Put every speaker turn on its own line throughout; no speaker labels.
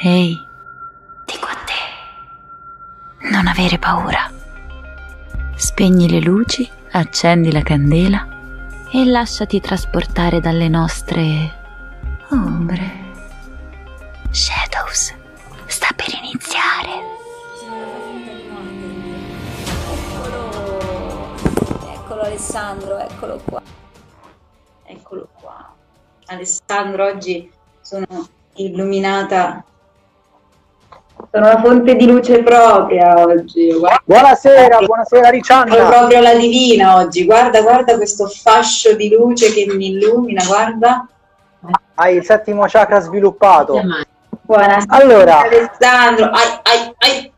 Ehi, dico a te, non avere paura. Spegni le luci, accendi la candela e lasciati trasportare dalle nostre ombre. Shadows sta per iniziare.
Eccolo Alessandro, eccolo qua. Eccolo qua. Alessandro, oggi sono illuminata. Sono una fonte di luce propria oggi. Guarda,
Buonasera, buonasera Riccianna.
sono proprio la divina oggi. Guarda, guarda questo fascio di luce che mi illumina, guarda.
Hai il settimo chakra sviluppato.
Buonasera
Allora.
Alessandro. Ai, ai, ai.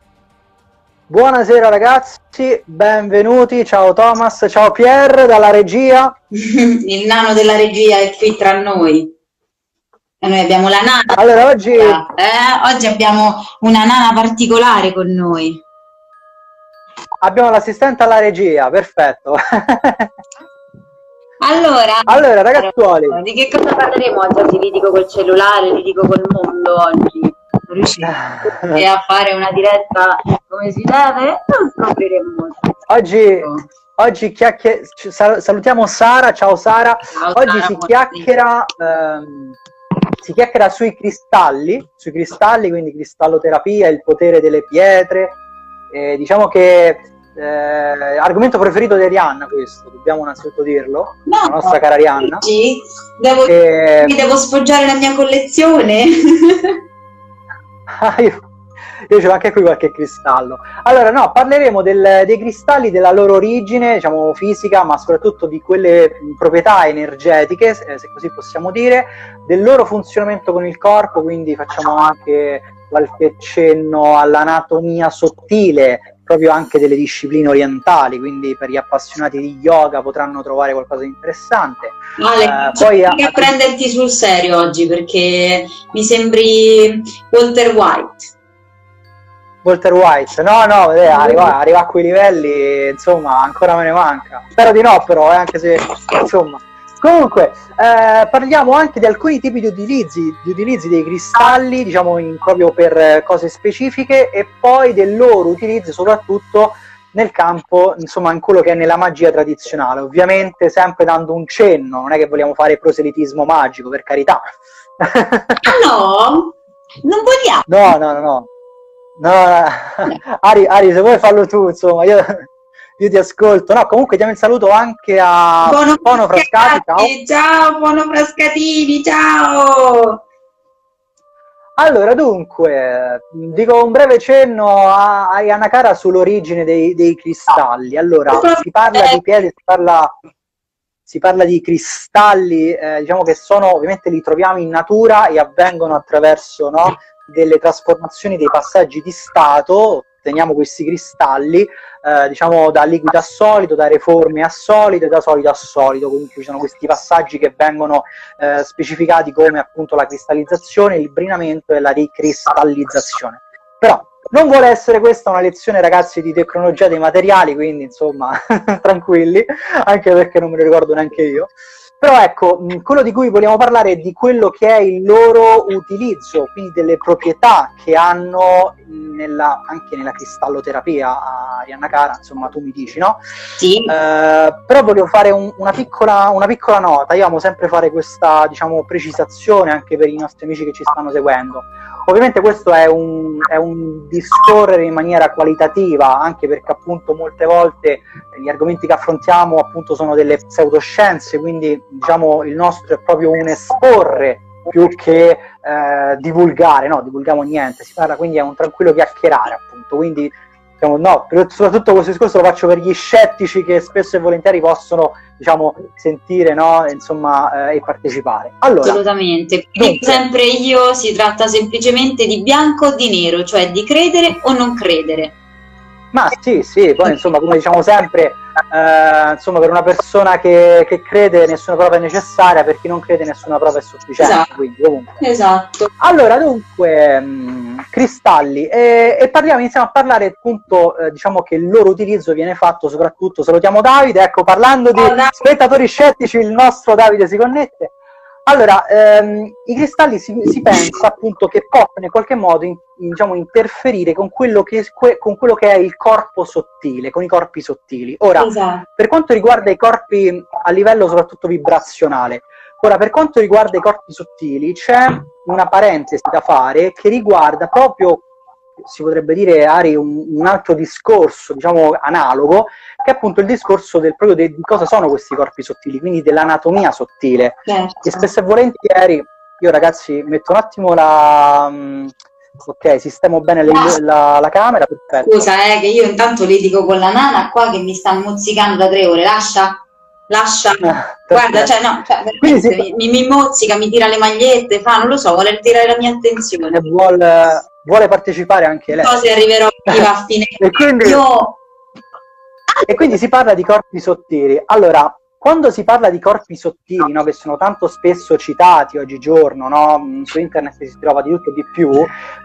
Buonasera ragazzi, benvenuti. Ciao Thomas, ciao Pierre dalla regia.
Il nano della regia è qui tra noi. E noi abbiamo la nana.
Allora, oggi
Eh, oggi abbiamo una nana particolare con noi.
abbiamo l'assistente alla regia, perfetto.
Allora,
Allora, ragazzuoli,
di che cosa parleremo oggi? Oggi litigo col cellulare, litigo col mondo oggi. Riuscite a fare una diretta come si deve? Non scopriremo molto.
oggi, oggi chiacchier- sal- salutiamo Sara, ciao Sara.
Ciao,
Oggi
Sara,
si chiacchiera, ehm, si chiacchiera sui cristalli, sui cristalli, quindi cristalloterapia, il potere delle pietre. Eh, diciamo che eh, argomento preferito di Arianna questo, dobbiamo innanzitutto dirlo,
No,
la nostra cara Arianna.
oggi devo,
Eh,
mi devo sfoggiare la mia collezione.
Ah, io, io anche qui qualche cristallo. Allora, no, parleremo del- dei cristalli, della loro origine, diciamo fisica, ma soprattutto di quelle proprietà energetiche, se, se così possiamo dire, del loro funzionamento con il corpo, quindi facciamo anche qualche cenno all'anatomia sottile, proprio anche delle discipline orientali, quindi per gli appassionati di yoga potranno trovare qualcosa di interessante.
Ale,
Eh,
poi
poi
a
a-
prenderti sul serio oggi perché mi sembri Walter White.
Walter White, no, no, vedete, arriva, arriva a quei livelli, insomma, ancora me ne manca. Spero di no, però, eh, anche se, insomma. Comunque, eh, parliamo anche di alcuni tipi di utilizzi, di utilizzi dei cristalli, diciamo, in- proprio per eh, cose specifiche, e poi del loro utilizzo soprattutto nel campo, insomma, in quello che è nella magia tradizionale. Ovviamente sempre dando un cenno, non è che vogliamo fare proselitismo magico, per carità.
Ah no, non vogliamo.
No, no, no, no. No. Ari, Ari, se vuoi fallo tu, insomma, io, io ti ascolto. No, comunque diamo il saluto anche a
Buono
Bono Frascati, ciao.
Frascati, ciao, buono Frascatini, ciao.
Allora, dunque, dico un breve cenno a, a Yanakara sull'origine dei, dei cristalli. Allora, si parla di piedi, si parla, si parla di cristalli, eh, diciamo che sono, ovviamente li troviamo in natura e avvengono attraverso no, delle trasformazioni dei passaggi di stato, otteniamo questi cristalli, eh, diciamo da liquido a solido, da reforme a solido e da solido a solido, quindi ci sono questi passaggi che vengono eh, specificati come appunto la cristallizzazione, il brinamento e la ricristallizzazione. Però non vuole essere questa una lezione, ragazzi, di tecnologia dei materiali, quindi insomma, tranquilli, anche perché non me lo ricordo neanche io. Però ecco, mh, quello di cui vogliamo parlare è di quello che è il loro utilizzo, quindi delle proprietà che hanno nella- anche nella cristalloterapia, Arianna Cara, insomma tu mi dici, no?
Sì,
Eh, però voglio fare un- una, piccola, una piccola nota, io amo sempre fare questa diciamo, precisazione anche per i nostri amici che ci stanno seguendo. Ovviamente questo è un, è un discorrere in maniera qualitativa, anche perché appunto molte volte gli argomenti che affrontiamo appunto sono delle pseudoscienze, quindi diciamo il nostro è proprio un esporre più che eh, divulgare, no, divulghiamo niente, si parla quindi è un tranquillo chiacchierare appunto, quindi diciamo, no, soprattutto questo discorso lo faccio per gli scettici che spesso e volentieri possono diciamo sentire no, insomma eh, e partecipare. Allora,
assolutamente. Dico
dunque.
sempre io, si tratta semplicemente di bianco o di nero, cioè di credere o non credere.
Ma sì, sì, poi insomma, come diciamo sempre, eh, insomma, per una persona che, che crede nessuna prova è necessaria, per chi non crede nessuna prova è sufficiente.
Esatto.
Quindi, comunque.
Esatto.
Allora, dunque, mh, cristalli, e, e parliamo, iniziamo a parlare appunto, eh, diciamo che il loro utilizzo viene fatto soprattutto, salutiamo Davide, ecco, parlando di
Davide.
spettatori scettici, il nostro Davide si connette. Allora, ehm, i cristalli si, si, pensa appunto che possano in qualche modo in, diciamo, interferire con quello, che, con quello, che, è il corpo sottile, con i corpi sottili. Ora, esatto. per quanto riguarda i corpi a livello soprattutto vibrazionale, ora per quanto riguarda i corpi sottili c'è una parentesi da fare che riguarda proprio si potrebbe dire, Ari, un, un, altro discorso, diciamo, analogo, che è appunto il discorso del, proprio de, di cosa sono questi corpi sottili, quindi dell'anatomia sottile. Certo. E spesso e volentieri, io ragazzi metto un attimo la... Um, ok, sistemo bene le, la, la, camera, perfetto.
Scusa, eh, che io intanto litigo con la nana qua che mi sta mozzicando da tre ore, lascia lascia, ah, guarda, cioè no, cioè, si... mi, mi, mozzica, mi tira le magliette, fa, non lo so, vuole attirare la mia attenzione.
Vuole, vuole partecipare anche lei.
So se arriverò a fine.
e, quindi, Io... e quindi si parla di corpi sottili. Allora, quando si parla di corpi sottili, no, che sono tanto spesso citati oggigiorno, no, su internet si trova di tutto e di più,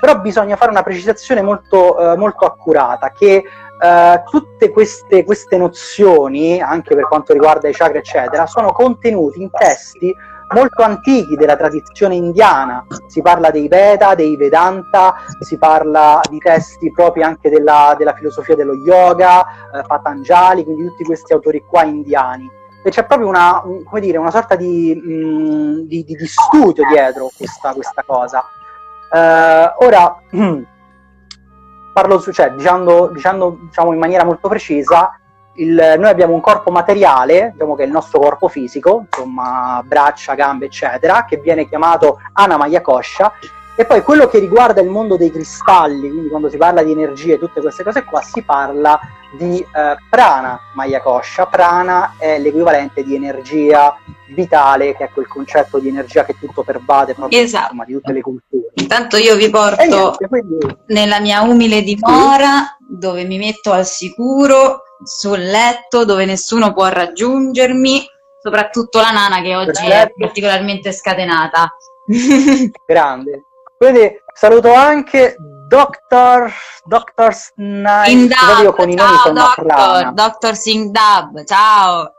però bisogna fare una precisazione molto, eh, molto accurata, che eh, tutte queste, queste nozioni, anche per quanto riguarda i chakra, eccetera, sono contenuti in testi molto antichi della tradizione indiana, si parla dei Veda, dei Vedanta, si parla di testi propri anche della, della filosofia dello yoga, eh, Patanjali, quindi tutti questi autori qua indiani. E c'è proprio una, un, dire, una sorta di, mh, mm, di, di, di, studio dietro questa, questa cosa. Eh, ora, parlo su, cioè, dicendo diciamo, in maniera molto precisa, il, noi abbiamo un corpo materiale, diciamo che è il nostro corpo fisico, insomma braccia, gambe, eccetera, che viene chiamato Anamaya Kosha, e poi quello che riguarda il mondo dei cristalli, quindi quando si parla di energie e tutte queste cose qua, si parla di eh, prana Maya Kosha. Prana è l'equivalente di energia vitale, che è quel concetto di energia che tutto pervade proprio esatto. insomma, di tutte le culture.
Intanto io vi porto niente, quindi... nella mia umile dimora, sì. dove mi metto al sicuro, sul letto, dove nessuno può raggiungermi, soprattutto la nana che oggi Perfetto. è particolarmente scatenata.
Grande. Quindi saluto anche Dr. Dr.
Snipe. Io con i nomi sono Doctor, Dr. Singdab, ciao.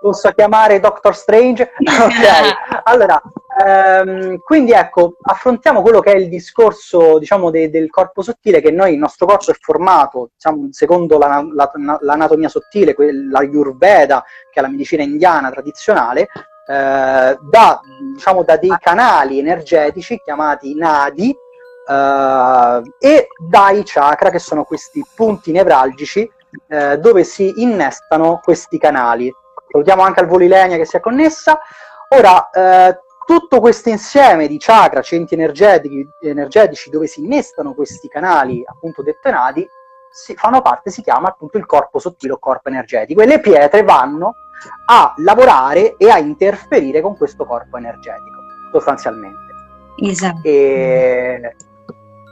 Posso chiamare Doctor Strange? ok, allora, ehm, quindi ecco, affrontiamo quello che è il discorso, diciamo, de, del corpo sottile, che noi, il nostro corpo è formato, diciamo, secondo la, la, l'anatomia sottile, la Ayurveda, che è la medicina indiana tradizionale, eh, da, diciamo, da dei canali energetici chiamati nadi eh, e dai chakra, che sono questi punti nevralgici eh, dove si innestano questi canali. Salutiamo anche al Volilenia che si è connessa. Ora, eh, tutto questo insieme di chakra, centri energetici, energetici dove si innestano questi canali, appunto detto nadi, si, fanno parte, si chiama appunto il corpo sottile o corpo energetico e le pietre vanno a lavorare e a interferire con questo corpo energetico, sostanzialmente.
Esatto.
E,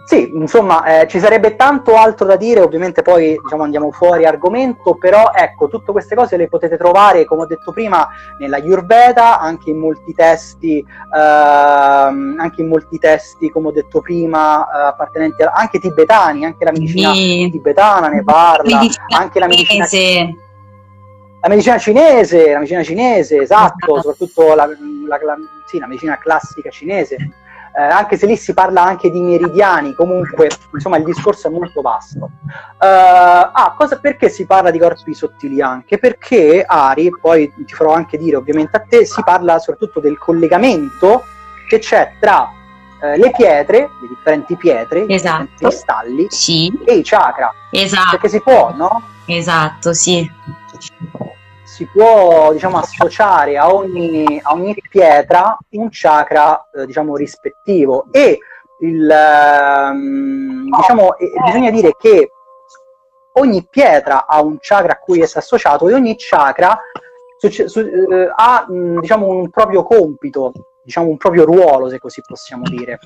sì, insomma, eh, ci sarebbe tanto altro da dire, ovviamente poi diciamo, andiamo fuori argomento, però ecco, tutte queste cose le potete trovare, come ho detto prima, nella Ayurveda, anche in molti testi, ehm, anche in molti testi, come ho detto prima, eh, appartenenti a, anche tibetani, anche la medicina sì. tibetana ne parla, medicina anche la medicina cinese. La medicina cinese, la medicina cinese, esatto, esatto. soprattutto la, la, la, sì, la medicina classica cinese eh, anche se lì si parla anche di meridiani, comunque insomma il discorso è molto vasto. Uh, ah, cosa, perché si parla di corpi sottili anche? Perché Ari, poi ti farò anche dire ovviamente a te, si parla soprattutto del collegamento che c'è tra eh, le pietre, le differenti pietre, esatto. i cristalli
sì.
e i chakra.
Esatto.
Perché si può, no?
Esatto, sì
si può diciamo, associare a ogni, a ogni, pietra un chakra eh, diciamo, rispettivo e il, ehm, diciamo, eh, bisogna dire che ogni pietra ha un chakra a cui è associato e ogni chakra su, su, eh, ha diciamo, un proprio compito, diciamo, un proprio ruolo, se così possiamo dire.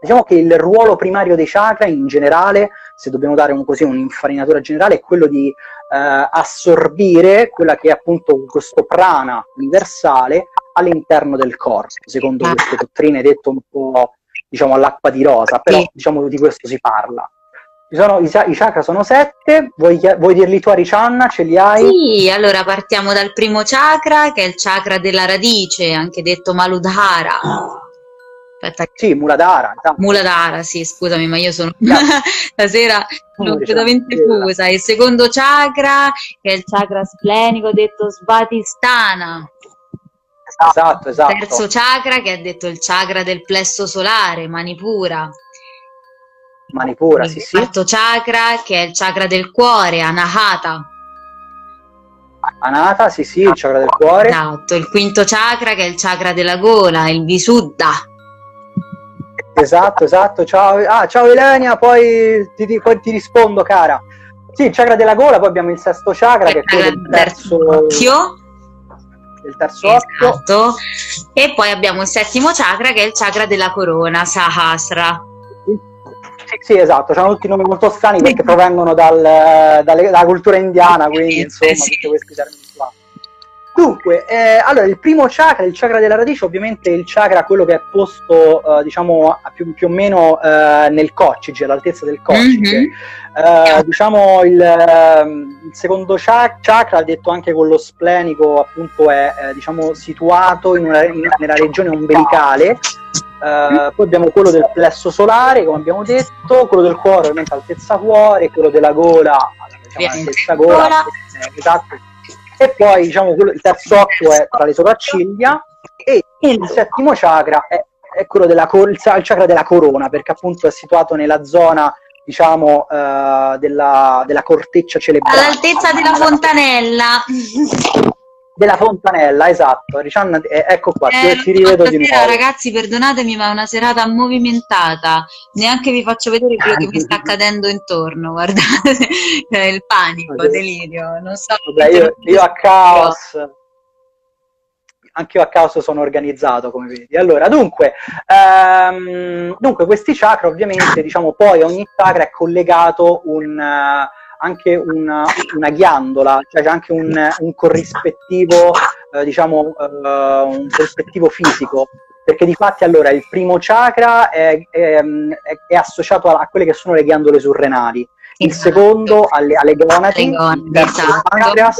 Diciamo che il ruolo primario dei chakra in generale, se dobbiamo dare un, così, un'infarinatura generale, è quello di eh, assorbire quella che è appunto questo prana universale all'interno del corpo, secondo queste dottrine detto un po' diciamo all'acqua di rosa, però diciamo di questo si parla. sono, i, i, chakra sono sette, vuoi, vuoi dirli tu Aricianna? Ce li hai?
Sì, allora partiamo dal primo chakra che è il chakra della radice, anche detto Maludhara.
Aspetta. Sì, Muladhara.
Esatto. Muladhara, sì, scusami, ma io sono stasera completamente fusa. Il secondo chakra che è il chakra splenico detto Svatistana.
Esatto, esatto.
Terzo chakra che è detto il chakra del plesso solare, Manipura.
Manipura, sì, sì.
Quarto chakra che è il chakra del cuore, Anahata.
Anata, sì, sì, il chakra del cuore.
Esatto, il quinto chakra che è il chakra della gola, il Visuddha.
Esatto, esatto. Ciao, ah, ciao Elenia, poi ti, poi ti, rispondo, cara. Sì, il chakra della gola, poi abbiamo il sesto chakra che è quello del terzo occhio. Del terzo esatto. occhio.
E poi abbiamo il settimo chakra che è il chakra della corona, Sahasra.
Sì, sì, esatto, hanno tutti nomi molto strani perché provengono dal, dalle, dalla cultura indiana, quindi insomma, sì. tutti questi termini. Dunque, eh, allora il primo chakra, il chakra della radice, ovviamente il chakra quello che è posto, eh, diciamo, più, più, o meno eh, nel coccige, all'altezza del coccige. Mm-hmm. diciamo il, ehm, il, secondo chakra, detto anche con lo splenico, appunto è eh, diciamo, situato in una, in, nella regione ombelicale Uh, poi abbiamo quello del plesso solare, come abbiamo detto, quello del cuore ovviamente altezza cuore, quello della gola diciamo, altezza gola, eh, esatto. E poi diciamo quello, il terzo occhio è tra le sopracciglia e il settimo chakra è, è quello della il chakra della corona perché appunto è situato nella zona diciamo uh, della, della corteccia cerebrale
all'altezza della fontanella
della fontanella, esatto. Riccianna, eh, ecco qua, eh, ti, rivedo di nuovo.
Ragazzi, perdonatemi, ma è una serata movimentata. Neanche vi faccio vedere quello che mi sta accadendo intorno. Guardate, il panico, il delirio. Non so.
Vabbè, io, io a caos. Anche io a caos sono organizzato, come vedi. Allora, dunque, ehm, dunque questi chakra, ovviamente, diciamo, poi ogni chakra è collegato un. Uh, anche una, una ghiandola, cioè c'è anche un, un corrispettivo, eh, diciamo, eh, un corrispettivo fisico, perché di fatti allora il primo chakra è, è, è associato a, a, quelle che sono le ghiandole surrenali, il esatto. secondo alle, alle gonadi, il terzo esatto. pancreas,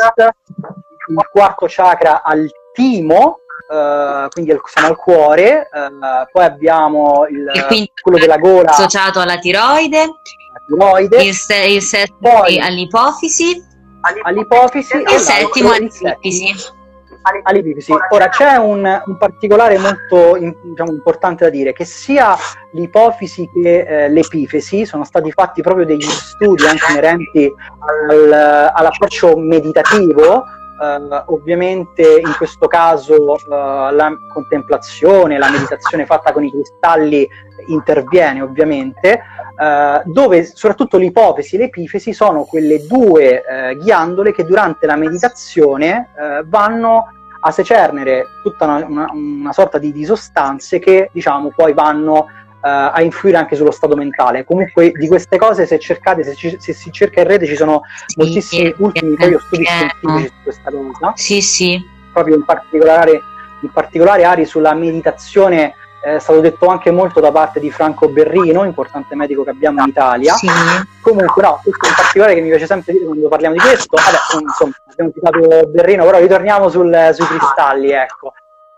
il quarto chakra al timo, Uh, quindi siamo al cuore, uh, poi abbiamo il, il quello della gola
associato alla tiroide,
tiroide,
il, se- il sesto poi, all'ipofisi,
all'ipofisi
e il settimo all'ipifisi.
All'ipifisi. Ora c'è un, un particolare molto in, diciamo, importante da dire, che sia l'ipofisi che eh, l'epifesi sono stati fatti proprio degli studi anche inerenti al, all'approccio meditativo Uh, ovviamente in questo caso uh, la contemplazione, la meditazione fatta con i cristalli interviene ovviamente, uh, dove soprattutto l'ipofesi e l'epifesi sono quelle due ghiandole che durante la meditazione vanno a secernere tutta una, una, una sorta di, di, sostanze che diciamo poi vanno a influire anche sullo stato mentale. Comunque di queste cose se cercate, se, ci, se si cerca in rete ci sono sì, moltissimi sì, ultimi poi studi scientifici su questa cosa.
Sì, sì.
Proprio in particolare, in particolare Ari sulla meditazione è stato detto anche molto da parte di Franco Berrino, importante medico che abbiamo in Italia. Sì. Comunque, no, questo in particolare che mi piace sempre dire quando parliamo di questo, vabbè, insomma, abbiamo citato Berrino, però ritorniamo sul, sui cristalli, ecco.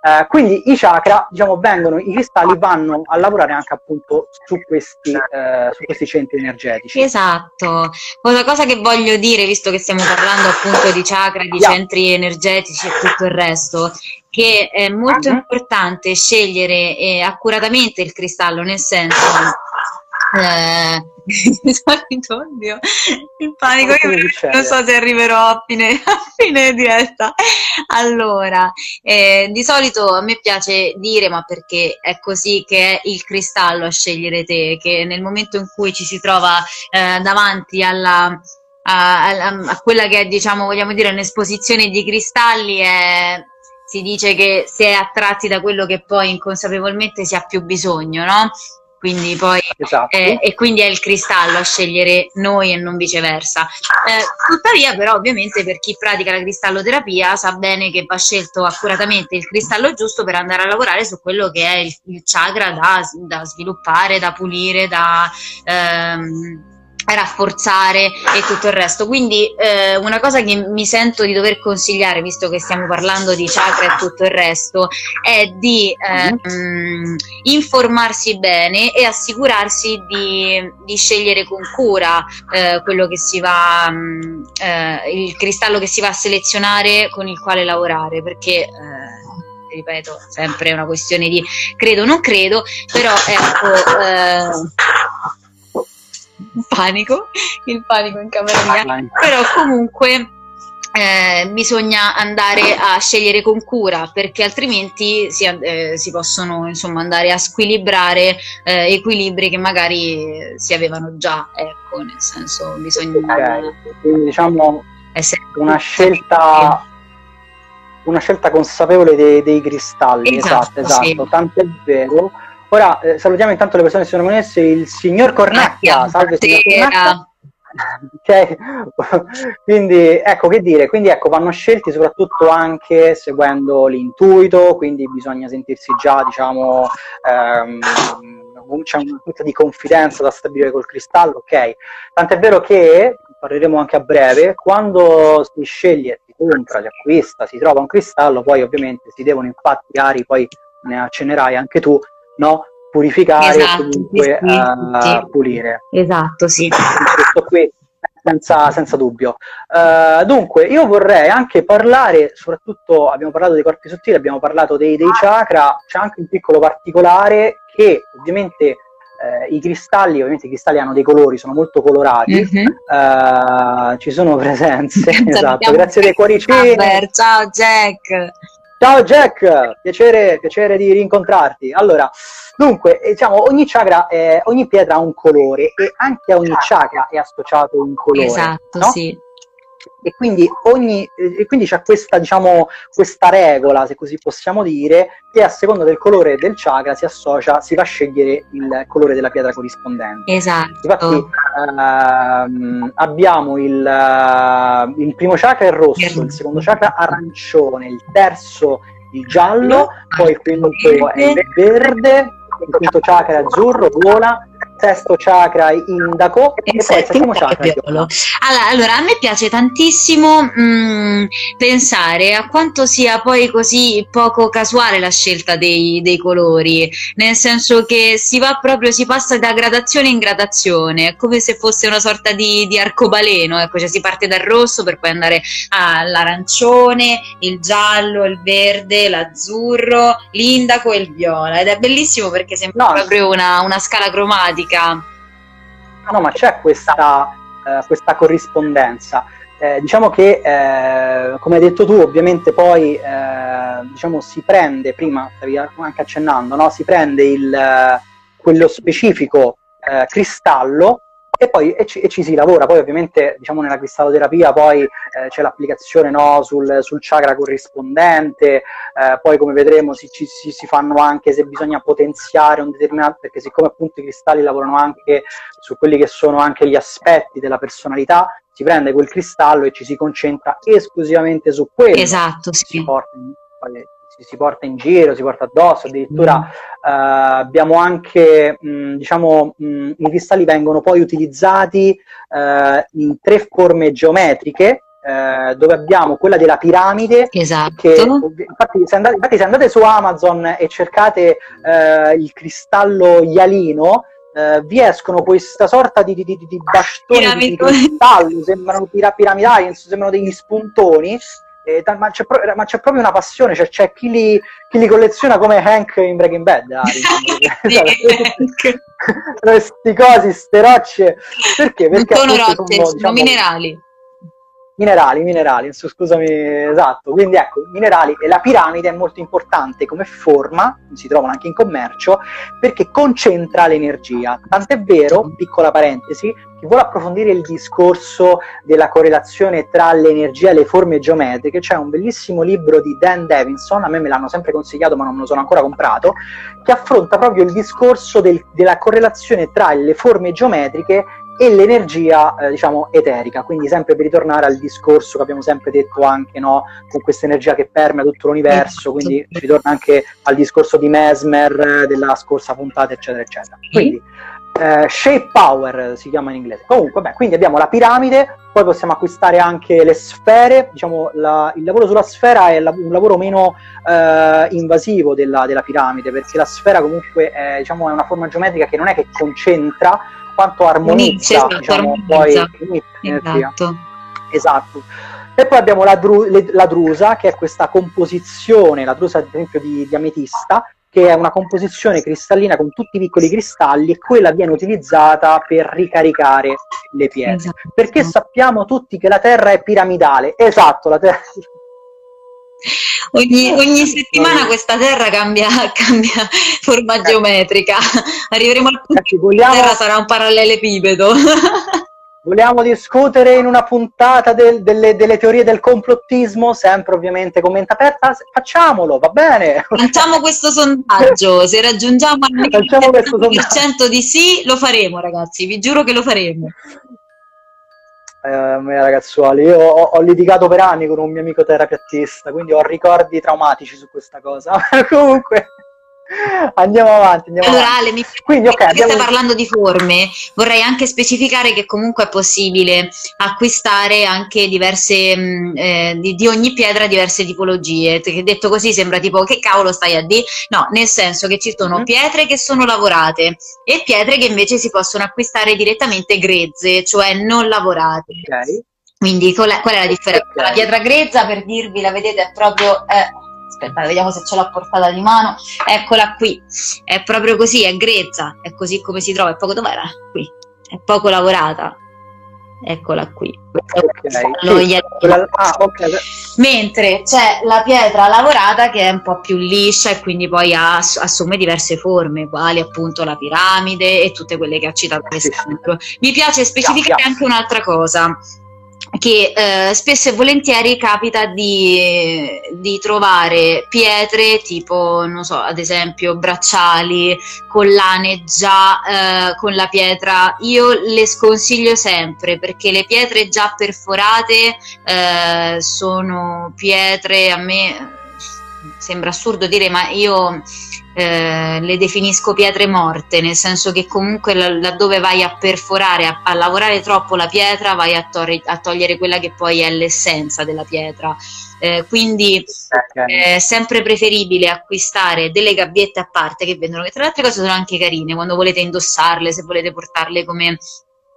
Eh, quindi i chakra, diciamo, vengono, i cristalli vanno a lavorare anche appunto su questi, eh, su questi centri energetici.
Esatto. Una cosa che voglio dire, visto che stiamo parlando appunto di chakra, di yeah. centri energetici e tutto il resto, che è molto uh-huh. importante scegliere eh, accuratamente il cristallo, nel senso eh, oddio, il panico io non so se arriverò a fine, a fine diretta allora eh, di solito a me piace dire ma perché è così che è il cristallo a scegliere te che nel momento in cui ci si trova eh, davanti alla a, a, a, quella che è diciamo vogliamo dire un'esposizione di cristalli è si dice che si è attratti da quello che poi inconsapevolmente si ha più bisogno, no? Quindi poi esatto. eh, e quindi è il cristallo a scegliere noi e non viceversa. Eh, tuttavia, però, ovviamente per chi pratica la cristalloterapia sa bene che va scelto accuratamente il cristallo giusto per andare a lavorare su quello che è il, il chakra da, da, sviluppare, da pulire, da, ehm, rafforzare e tutto il resto. Quindi eh, una cosa che mi sento di dover consigliare, visto che stiamo parlando di chakra e tutto il resto, è di eh, mm. informarsi bene e assicurarsi di, di scegliere con cura eh, quello che si va, mm, eh, il cristallo che si va a selezionare con il quale lavorare, perché eh, ripeto, sempre è una questione di credo o non credo, però ecco, eh, panico, il panico in camera mia, però comunque eh, bisogna andare a scegliere con cura perché altrimenti si, eh, si possono insomma andare a squilibrare eh, equilibri che magari si avevano già, ecco, nel senso bisogna...
Okay. Quindi diciamo una scelta una scelta consapevole dei, dei cristalli, esatto, esatto, esatto. Sì. tanto è vero Ora eh, salutiamo intanto le persone che sono connesse, il signor Cornacchia, salve signor Cornacchia. Okay. quindi ecco che dire, quindi ecco vanno scelti soprattutto anche seguendo l'intuito, quindi bisogna sentirsi già diciamo ehm, c'è una punta di confidenza da stabilire col cristallo, ok? Tant'è vero che, parleremo anche a breve, quando si sceglie, si compra, si acquista, si trova un cristallo, poi ovviamente si devono infatti, Ari, poi ne accennerai anche tu, no? purificare esatto, e comunque sì, uh, sì. pulire.
Esatto, sì.
Questo qui senza, senza dubbio. Uh, dunque, io vorrei anche parlare, soprattutto abbiamo parlato dei corpi sottili, abbiamo parlato dei, dei chakra, c'è anche un piccolo particolare che ovviamente eh, i cristalli, ovviamente i cristalli hanno dei colori, sono molto colorati, mm-hmm. uh, ci sono presenze, esatto, grazie dei cuoricini.
Ciao Jack!
Ciao Jack, piacere, piacere di rincontrarti. Allora, dunque, eh, diciamo, ogni chakra, eh, ogni pietra ha un colore e anche a ogni chakra è associato un colore.
Esatto,
no?
sì
e quindi, ogni, e quindi c'è questa, diciamo, questa regola, se così possiamo dire, che a seconda del colore del chakra si associa, si va a scegliere il colore della pietra corrispondente.
Esatto.
Infatti ehm, abbiamo il, uh, il, primo chakra è rosso, il secondo chakra arancione, il terzo il giallo, poi il quinto è il verde, il quinto chakra è azzurro, vola, sesto chakra indaco e, e poi settimo chakra
allora, allora, a me piace tantissimo mh, mm, pensare a quanto sia poi così poco casuale la scelta dei, dei, colori nel senso che si va proprio si passa da gradazione in gradazione come se fosse una sorta di, di arcobaleno ecco cioè si parte dal rosso per poi andare all'arancione il giallo il verde l'azzurro l'indaco e il viola. Ed è bellissimo perché sembra no. proprio una, una scala cromatica musica.
No, ma c'è questa, eh, questa corrispondenza. Eh, diciamo che, eh, come hai detto tu, ovviamente poi eh, diciamo, si prende, prima stavi anche accennando, no? si prende il, quello specifico eh, cristallo e poi e ci, e ci, si lavora. Poi ovviamente diciamo nella cristalloterapia poi eh, c'è l'applicazione no, sul, sul, chakra corrispondente, eh, poi come vedremo si, ci, si, si, fanno anche se bisogna potenziare un determinato, perché siccome appunto i cristalli lavorano anche su quelli che sono anche gli aspetti della personalità, si prende quel cristallo e ci si concentra esclusivamente su quello.
Esatto, sì.
Si porta in, si, si, porta in giro, si porta addosso, addirittura mm. eh, abbiamo anche, mh, mm, diciamo, mh, mm, i cristalli vengono poi utilizzati eh, in tre forme geometriche, eh, dove abbiamo quella della piramide.
Esatto.
Che, infatti, se andate, infatti, se andate, su Amazon e cercate eh, il cristallo ialino, eh, vi escono questa sorta di, di, di, di bastoni di cristallo, sembrano piramidali, sembrano degli spuntoni, eh, ma, c'è pro- ma, c'è proprio una passione, cioè, c'è chi li, chi li, colleziona come Hank in Breaking Bad. Ah, questi cosi, queste rocce. Perché? Perché
non sono rocce, sono, diciamo, minerali.
Minerali, minerali, scusami, esatto. Quindi ecco, minerali e la piramide è molto importante come forma, si trovano anche in commercio, perché concentra l'energia. Tant'è vero, piccola parentesi, chi vuole approfondire il discorso della correlazione tra l'energia e le forme geometriche, c'è un bellissimo libro di Dan Davidson, a me me l'hanno sempre consigliato ma non lo sono ancora comprato, che affronta proprio il discorso del, della correlazione tra le forme geometriche e l'energia eh, diciamo eterica, quindi sempre per ritornare al discorso che abbiamo sempre detto anche no, con questa energia che permea tutto l'universo, quindi ci ritorna anche al discorso di Mesmer della scorsa puntata eccetera eccetera. Quindi eh, shape power si chiama in inglese. Comunque, beh, quindi abbiamo la piramide, poi possiamo acquistare anche le sfere, diciamo la, il lavoro sulla sfera è la, un lavoro meno eh, invasivo della, della, piramide, perché la sfera comunque è, diciamo, è, una forma geometrica che non è che concentra quanto armonizza, Inizia, diciamo, armonizza. poi esatto. esatto. E poi abbiamo la, dru- la, drusa, che è questa composizione, la drusa ad esempio di, di ametista, che è una composizione cristallina con tutti i piccoli cristalli e quella viene utilizzata per ricaricare le pietre. Esatto. Perché sappiamo tutti che la Terra è piramidale. Esatto, la Terra...
Ogni, ogni, settimana questa terra cambia, cambia forma eh. geometrica. Arriveremo al punto che vogliamo... la terra sarà un parallelepipedo.
Vogliamo discutere in una puntata del, delle, delle, teorie del complottismo, sempre ovviamente commenta aperta? Facciamolo, va bene.
Facciamo questo sondaggio, se raggiungiamo il 100% di sì, lo faremo ragazzi, vi giuro che lo faremo.
Eh, ragazzuoli, io ho, ho, litigato per anni con un mio amico terapeutista, quindi ho ricordi traumatici su questa cosa. Comunque... Andiamo avanti. Andiamo
allora, Ale, mi Quindi, okay, abbiamo... stai parlando di forme, vorrei anche specificare che comunque è possibile acquistare anche diverse, mh, mm, eh, di, di, ogni pietra diverse tipologie. Che detto così sembra tipo che cavolo stai a dire? No, nel senso che ci sono mm. pietre che sono lavorate e pietre che invece si possono acquistare direttamente grezze, cioè non lavorate. Okay. Quindi qual è, qual è la differenza? Okay. La pietra grezza, per dirvi, la vedete, è proprio... Eh, aspetta, vediamo se ce l'ho a portata di mano. Eccola qui. È proprio così, è grezza, è così come si trova. È poco dov'era? Qui. È poco lavorata. Eccola qui. Okay. Ah, okay. Mentre c'è la pietra lavorata che è un po' più liscia e quindi poi ass- assume diverse forme, quali appunto la piramide e tutte quelle che ha citato Alessandro. Mi piace specificare anche un'altra cosa che eh, spesso e volentieri capita di, di, trovare pietre tipo, non so, ad esempio bracciali, collane già eh, con la pietra. Io le sconsiglio sempre perché le pietre già perforate eh, sono pietre, a me sembra assurdo dire, ma io eh, le definisco pietre morte, nel senso che comunque laddove vai a perforare, a, a lavorare troppo la pietra, vai a, tor- a, togliere quella che poi è l'essenza della pietra. Eh, quindi è sempre preferibile acquistare delle gabbiette a parte che vendono, che tra le altre cose sono anche carine quando volete indossarle, se volete portarle come,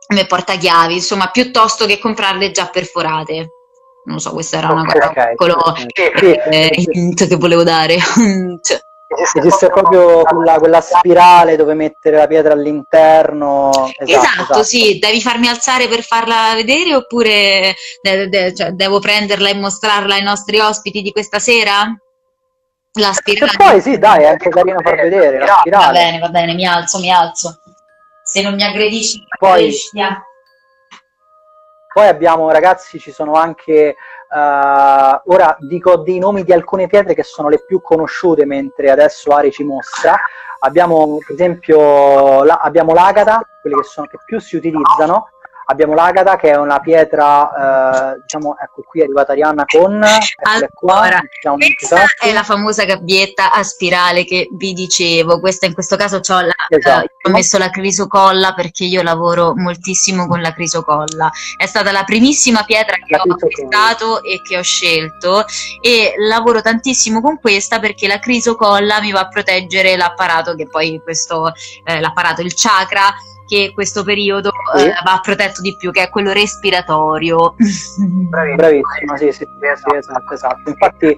come portachiavi, insomma, piuttosto che comprarle già perforate non so, questa era una okay, cosa okay, piccolo okay. Eh, che volevo dare.
cioè, Esiste proprio quella, quella, spirale dove mettere la pietra all'interno.
Esatto, esatto, esatto, sì, devi farmi alzare per farla vedere oppure de- de- cioè, devo prenderla e mostrarla ai nostri ospiti di questa sera?
La spirale. E poi sì, dai, è anche carino far vedere la spirale.
Va bene, va bene, mi alzo, mi alzo. Se non mi aggredisci, poi,
poi abbiamo, ragazzi, ci sono anche Uh, ora dico dei nomi di alcune pietre che sono le più conosciute mentre adesso Ari ci mostra. Abbiamo per esempio la, abbiamo l'agata, quelle che, sono, che più si utilizzano, abbiamo l'agata che è una pietra, eh, diciamo, ecco qui è arrivata Arianna con...
Allora, qua, diciamo, questa è la famosa gabbietta a spirale che vi dicevo, questa in questo caso la, esatto. eh, ho messo la crisocolla perché io lavoro moltissimo con la crisocolla, è stata la primissima pietra che la ho acquistato e che ho scelto e lavoro tantissimo con questa perché la crisocolla mi va a proteggere l'apparato che poi questo, eh, l'apparato, il chakra che questo periodo sì. eh, va protetto di più, che è quello respiratorio.
Bravissimo, sì, sì, sì, esatto, esatto. Infatti,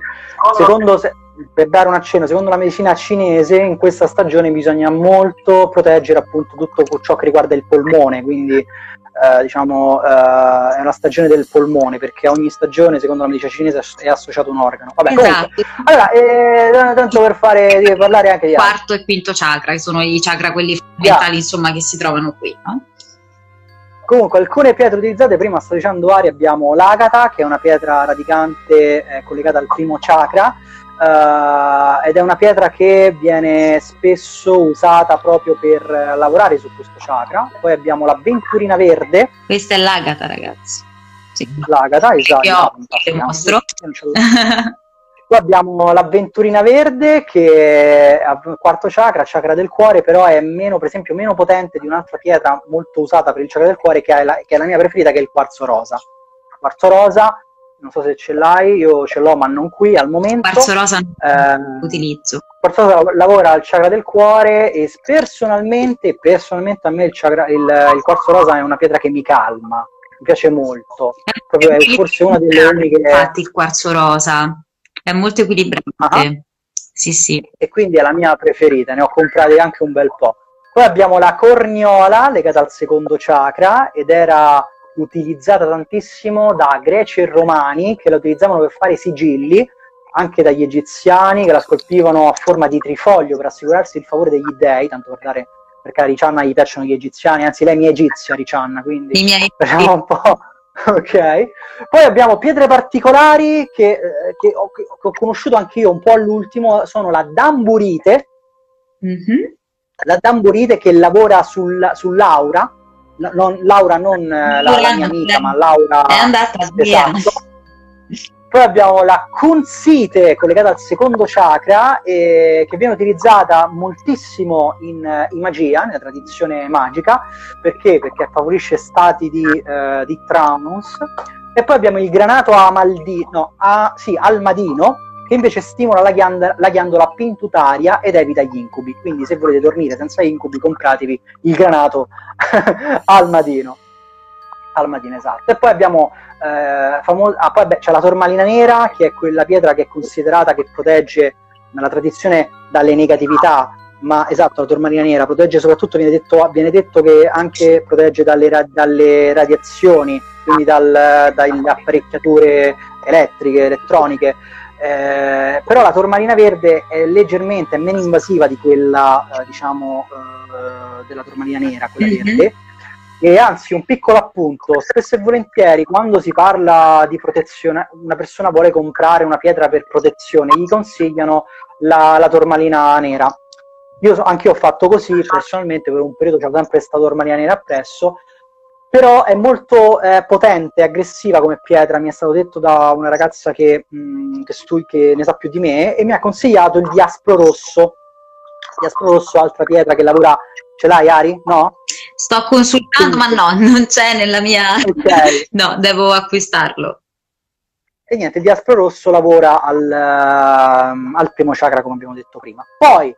secondo, per dare un accenno, secondo la medicina cinese, in questa stagione bisogna molto proteggere appunto tutto ciò che riguarda il polmone, quindi eh, diciamo, eh, è una stagione del polmone, perché ogni stagione, secondo la medicina cinese, è associato un organo. Vabbè, esatto. allora, eh, tanto per fare, parlare anche di
quarto e quinto chakra, che sono i chakra quelli fondamentali, insomma, che si trovano qui, no?
Comunque, alcune pietre utilizzate, prima sto dicendo Ari, abbiamo l'agata, che è una pietra radicante eh, collegata al primo chakra, uh, ed è una pietra che viene spesso usata proprio per lavorare su questo chakra. Poi abbiamo la venturina verde.
Questa è l'agata, ragazzi.
Sì. L'agata, esatto.
Io ti mostro.
Poi abbiamo l'avventurina verde che è il quarto chakra, chakra del cuore, però è meno, per esempio, meno potente di un'altra pietra molto usata per il chakra del cuore che è la, che è la mia preferita, che è il quarzo rosa. Il quarzo rosa, non so se ce l'hai, io ce l'ho ma non qui al momento.
Quarzo rosa eh, utilizzo. Il
quarzo rosa lavora al chakra del cuore e personalmente, personalmente a me il, chakra, il, il quarzo rosa è una pietra che mi calma, mi piace molto. Proprio è forse una delle uniche...
Infatti il quarzo rosa è molto equilibrante. Uh-huh. Sì, sì.
E quindi è la mia preferita, ne ho comprate anche un bel po'. Poi abbiamo la corniola legata al secondo chakra ed era utilizzata tantissimo da greci e romani che la utilizzavano per fare sigilli, anche dagli egiziani che la scolpivano a forma di trifoglio per assicurarsi il favore degli dei, tanto per dare perché a Riccianna gli piacciono gli egiziani, anzi lei mi è egizia Riccianna, quindi
I miei...
un po' ok. Poi abbiamo pietre particolari che, eh, che, ho, che, ho, conosciuto anche io un po' all'ultimo, sono la damburite, mm-hmm. la damburite che lavora sul, sull'aura, non, Laura non la, la mia amica, ma Laura...
È andata esatto.
Poi abbiamo la kunsite collegata al secondo chakra eh, che viene utilizzata moltissimo in, in, magia, nella tradizione magica, perché? Perché favorisce stati di, eh, di trance. E poi abbiamo il granato amaldino, no, a, sì, almadino, che invece stimola la, ghiandola, la ghiandola pintutaria ed evita gli incubi. Quindi se volete dormire senza incubi, compratevi il granato almadino. Almadino, esatto. E poi abbiamo eh, famo- ah, poi beh, c'è la tormalina nera, che è quella pietra che è considerata che protegge nella tradizione dalle negatività, ma esatto, la tormalina nera protegge soprattutto, viene detto, viene detto che anche protegge dalle, ra- dalle radiazioni, quindi dal, dalle apparecchiature elettriche, elettroniche. Eh, però la tormalina verde è leggermente meno invasiva di quella, eh, diciamo, eh, della tormalina nera, quella mm-hmm. verde e anzi, un piccolo appunto, spesso e volentieri quando si parla di protezione, una persona vuole comprare una pietra per protezione, gli consigliano la, la tormalina nera. Io so, anche io ho fatto così, personalmente per un periodo c'è sempre questa tormalina nera appresso, però è molto eh, potente, aggressiva come pietra, mi è stato detto da una ragazza che, mh, mm, che, stu- che ne sa più di me, e mi ha consigliato il diaspro rosso. Diaspro rosso, altra pietra che lavora, ce l'hai Ari? No?
Sto consultando, ma no, non c'è nella mia... Okay. no, devo acquistarlo.
E niente, il diaspro rosso lavora al, uh, al primo chakra, come abbiamo detto prima. Poi,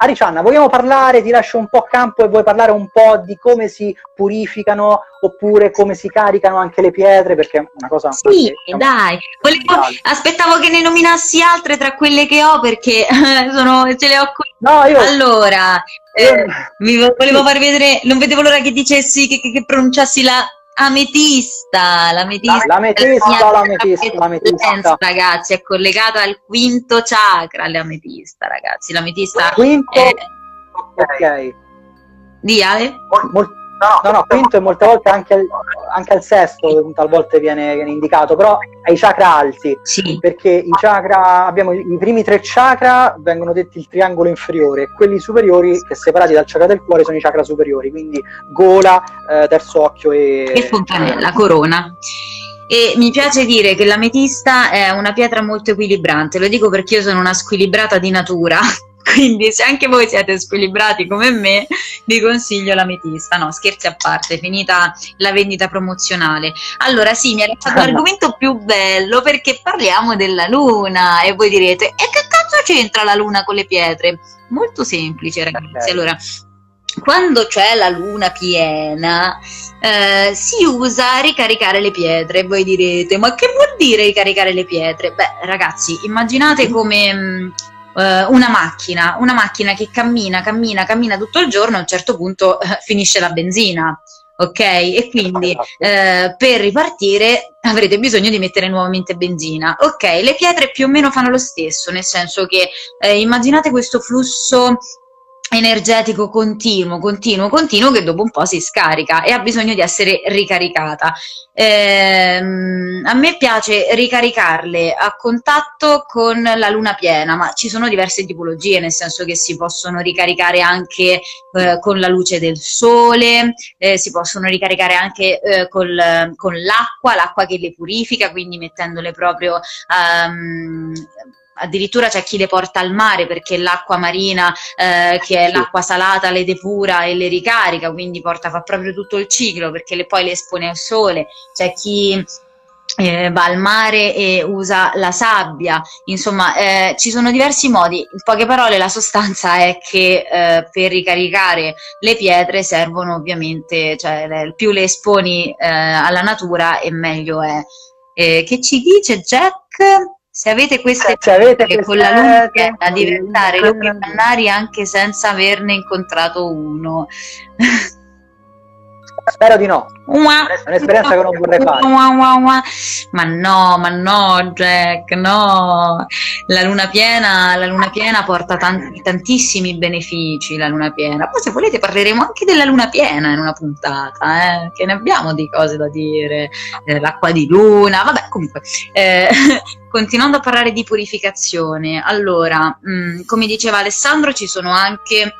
Aricianna, vogliamo parlare, ti lascio un po' campo e vuoi parlare un po' di come si purificano oppure come si caricano anche le pietre? Perché è una cosa...
Sì, diciamo, dai, Volevo, aspettavo che ne nominassi altre tra quelle che ho perché sono, ce le ho qui. No, io... Allora, eh, mi volevo far vedere, non vedevo l'ora che dicessi, che, che, che pronunciassi la ametista, l'ametista,
l'ametista, l'ametista, l'ametista,
ragazzi, è collegata al quinto chakra, l'ametista, ragazzi, l'ametista
quinto, è... ok.
Di Ale?
Molto, No, no, no, quinto e molte volte anche anche al sesto talvolta viene, viene, indicato, però ai chakra alti,
sì.
perché i chakra, abbiamo i, i, primi tre chakra vengono detti il triangolo inferiore, quelli superiori, che separati dal chakra del cuore, sono i chakra superiori, quindi gola, eh, terzo occhio e...
E fontanella, corona. E mi piace dire che l'ametista è una pietra molto equilibrante, lo dico perché io sono una squilibrata di natura, quindi se anche voi siete squilibrati come me, vi consiglio l'ametista. No, scherzi a parte, finita la vendita promozionale. Allora sì, mi ha lasciato l'argomento più bello perché parliamo della luna e voi direte, e che cazzo c'entra la luna con le pietre? Molto semplice ragazzi. Okay. Allora, quando c'è la luna piena eh, si usa ricaricare le pietre. Voi direte, ma che vuol dire ricaricare le pietre? Beh, ragazzi, immaginate come mm, eh, una macchina, una macchina che cammina, cammina, cammina tutto il giorno, a un certo punto eh, finisce la benzina. Ok? E quindi esatto. eh, per ripartire avrete bisogno di mettere nuovamente benzina. Ok, le pietre più o meno fanno lo stesso, nel senso che eh, immaginate questo flusso energetico continuo, continuo, continuo che dopo un po' si scarica e ha bisogno di essere ricaricata. Ehm, a me piace ricaricarle a contatto con la luna piena, ma ci sono diverse tipologie, nel senso che si possono ricaricare anche eh, con la luce del sole, eh, si possono ricaricare anche eh, col, con l'acqua, l'acqua che le purifica, quindi mettendole proprio um, addirittura c'è chi le porta al mare perché l'acqua marina, eh, che è l'acqua salata, le depura e le ricarica, quindi porta, fa proprio tutto il ciclo perché le, poi le espone al sole. C'è chi eh, va al mare e usa la sabbia, insomma eh, ci sono diversi modi, in poche parole la sostanza è che eh, per ricaricare le pietre servono ovviamente, cioè più le esponi eh, alla natura e meglio è. Eh, che ci dice Jack? Se avete queste
se avete queste
con la luna a diventare lupi mannari anche senza averne incontrato uno.
Spero di no. È un'esperienza che non vorrei fare.
Ma no, ma no, Jack, no. La luna piena, la luna piena porta tanti, tantissimi benefici, la luna piena. Poi se volete parleremo anche della luna piena in una puntata, eh, che ne abbiamo di cose da dire. Eh, l'acqua di luna, vabbè, comunque. Eh, continuando a parlare di purificazione, allora, mh, mm, come diceva Alessandro, ci sono anche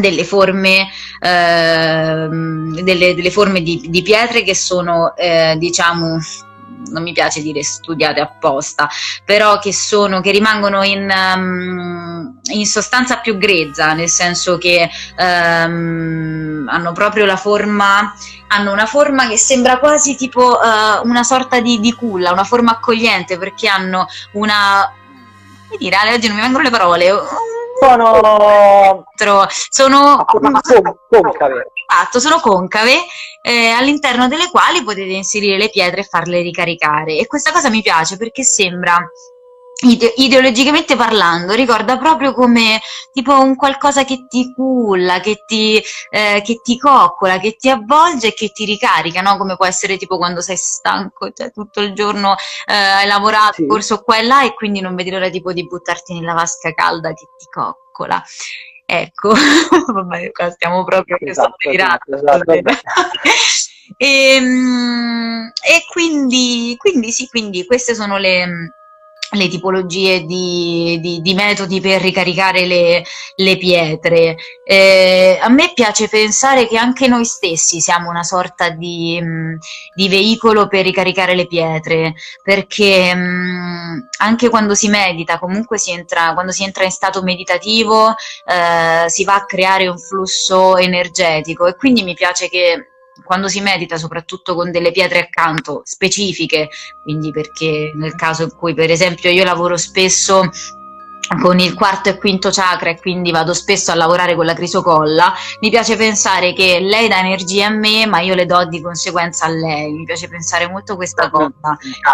delle forme, eh, delle, delle forme di, di, pietre che sono, eh, diciamo, non mi piace dire studiate apposta, però che, sono, che rimangono in, um, in sostanza più grezza, nel senso che um, hanno proprio la forma, hanno una forma che sembra quasi tipo uh, una sorta di, di culla, una forma accogliente, perché hanno una... Come dire, oggi non mi vengono le parole,
sono
sono
concave.
Esatto, sono concave eh, all'interno delle quali potete inserire le pietre e farle ricaricare. E questa cosa mi piace perché sembra ide- ideologicamente parlando, ricorda proprio come tipo un qualcosa che ti culla, che ti, eh, che ti coccola, che ti avvolge e che ti ricarica, no? Come può essere tipo quando sei stanco, cioè tutto il giorno eh, hai lavorato, sì. corso qua e là e quindi non vedi l'ora tipo di buttarti nella vasca calda che ti coccola. Ecco, vabbè, qua stiamo proprio esatto, esatto, esatto. e, ehm, e quindi, quindi sì, quindi queste sono le le tipologie di, di, di, metodi per ricaricare le, le pietre. Eh, a me piace pensare che anche noi stessi siamo una sorta di, mm, di veicolo per ricaricare le pietre, perché mh, mm, anche quando si medita, comunque si entra, quando si entra in stato meditativo, eh, si va a creare un flusso energetico e quindi mi piace che quando si medita soprattutto con delle pietre accanto specifiche, quindi perché nel caso in cui per esempio io lavoro spesso con il quarto e quinto chakra e quindi vado spesso a lavorare con la crisocolla, mi piace pensare che lei dà energia a me, ma io le do di conseguenza a lei. Mi piace pensare molto questa cosa.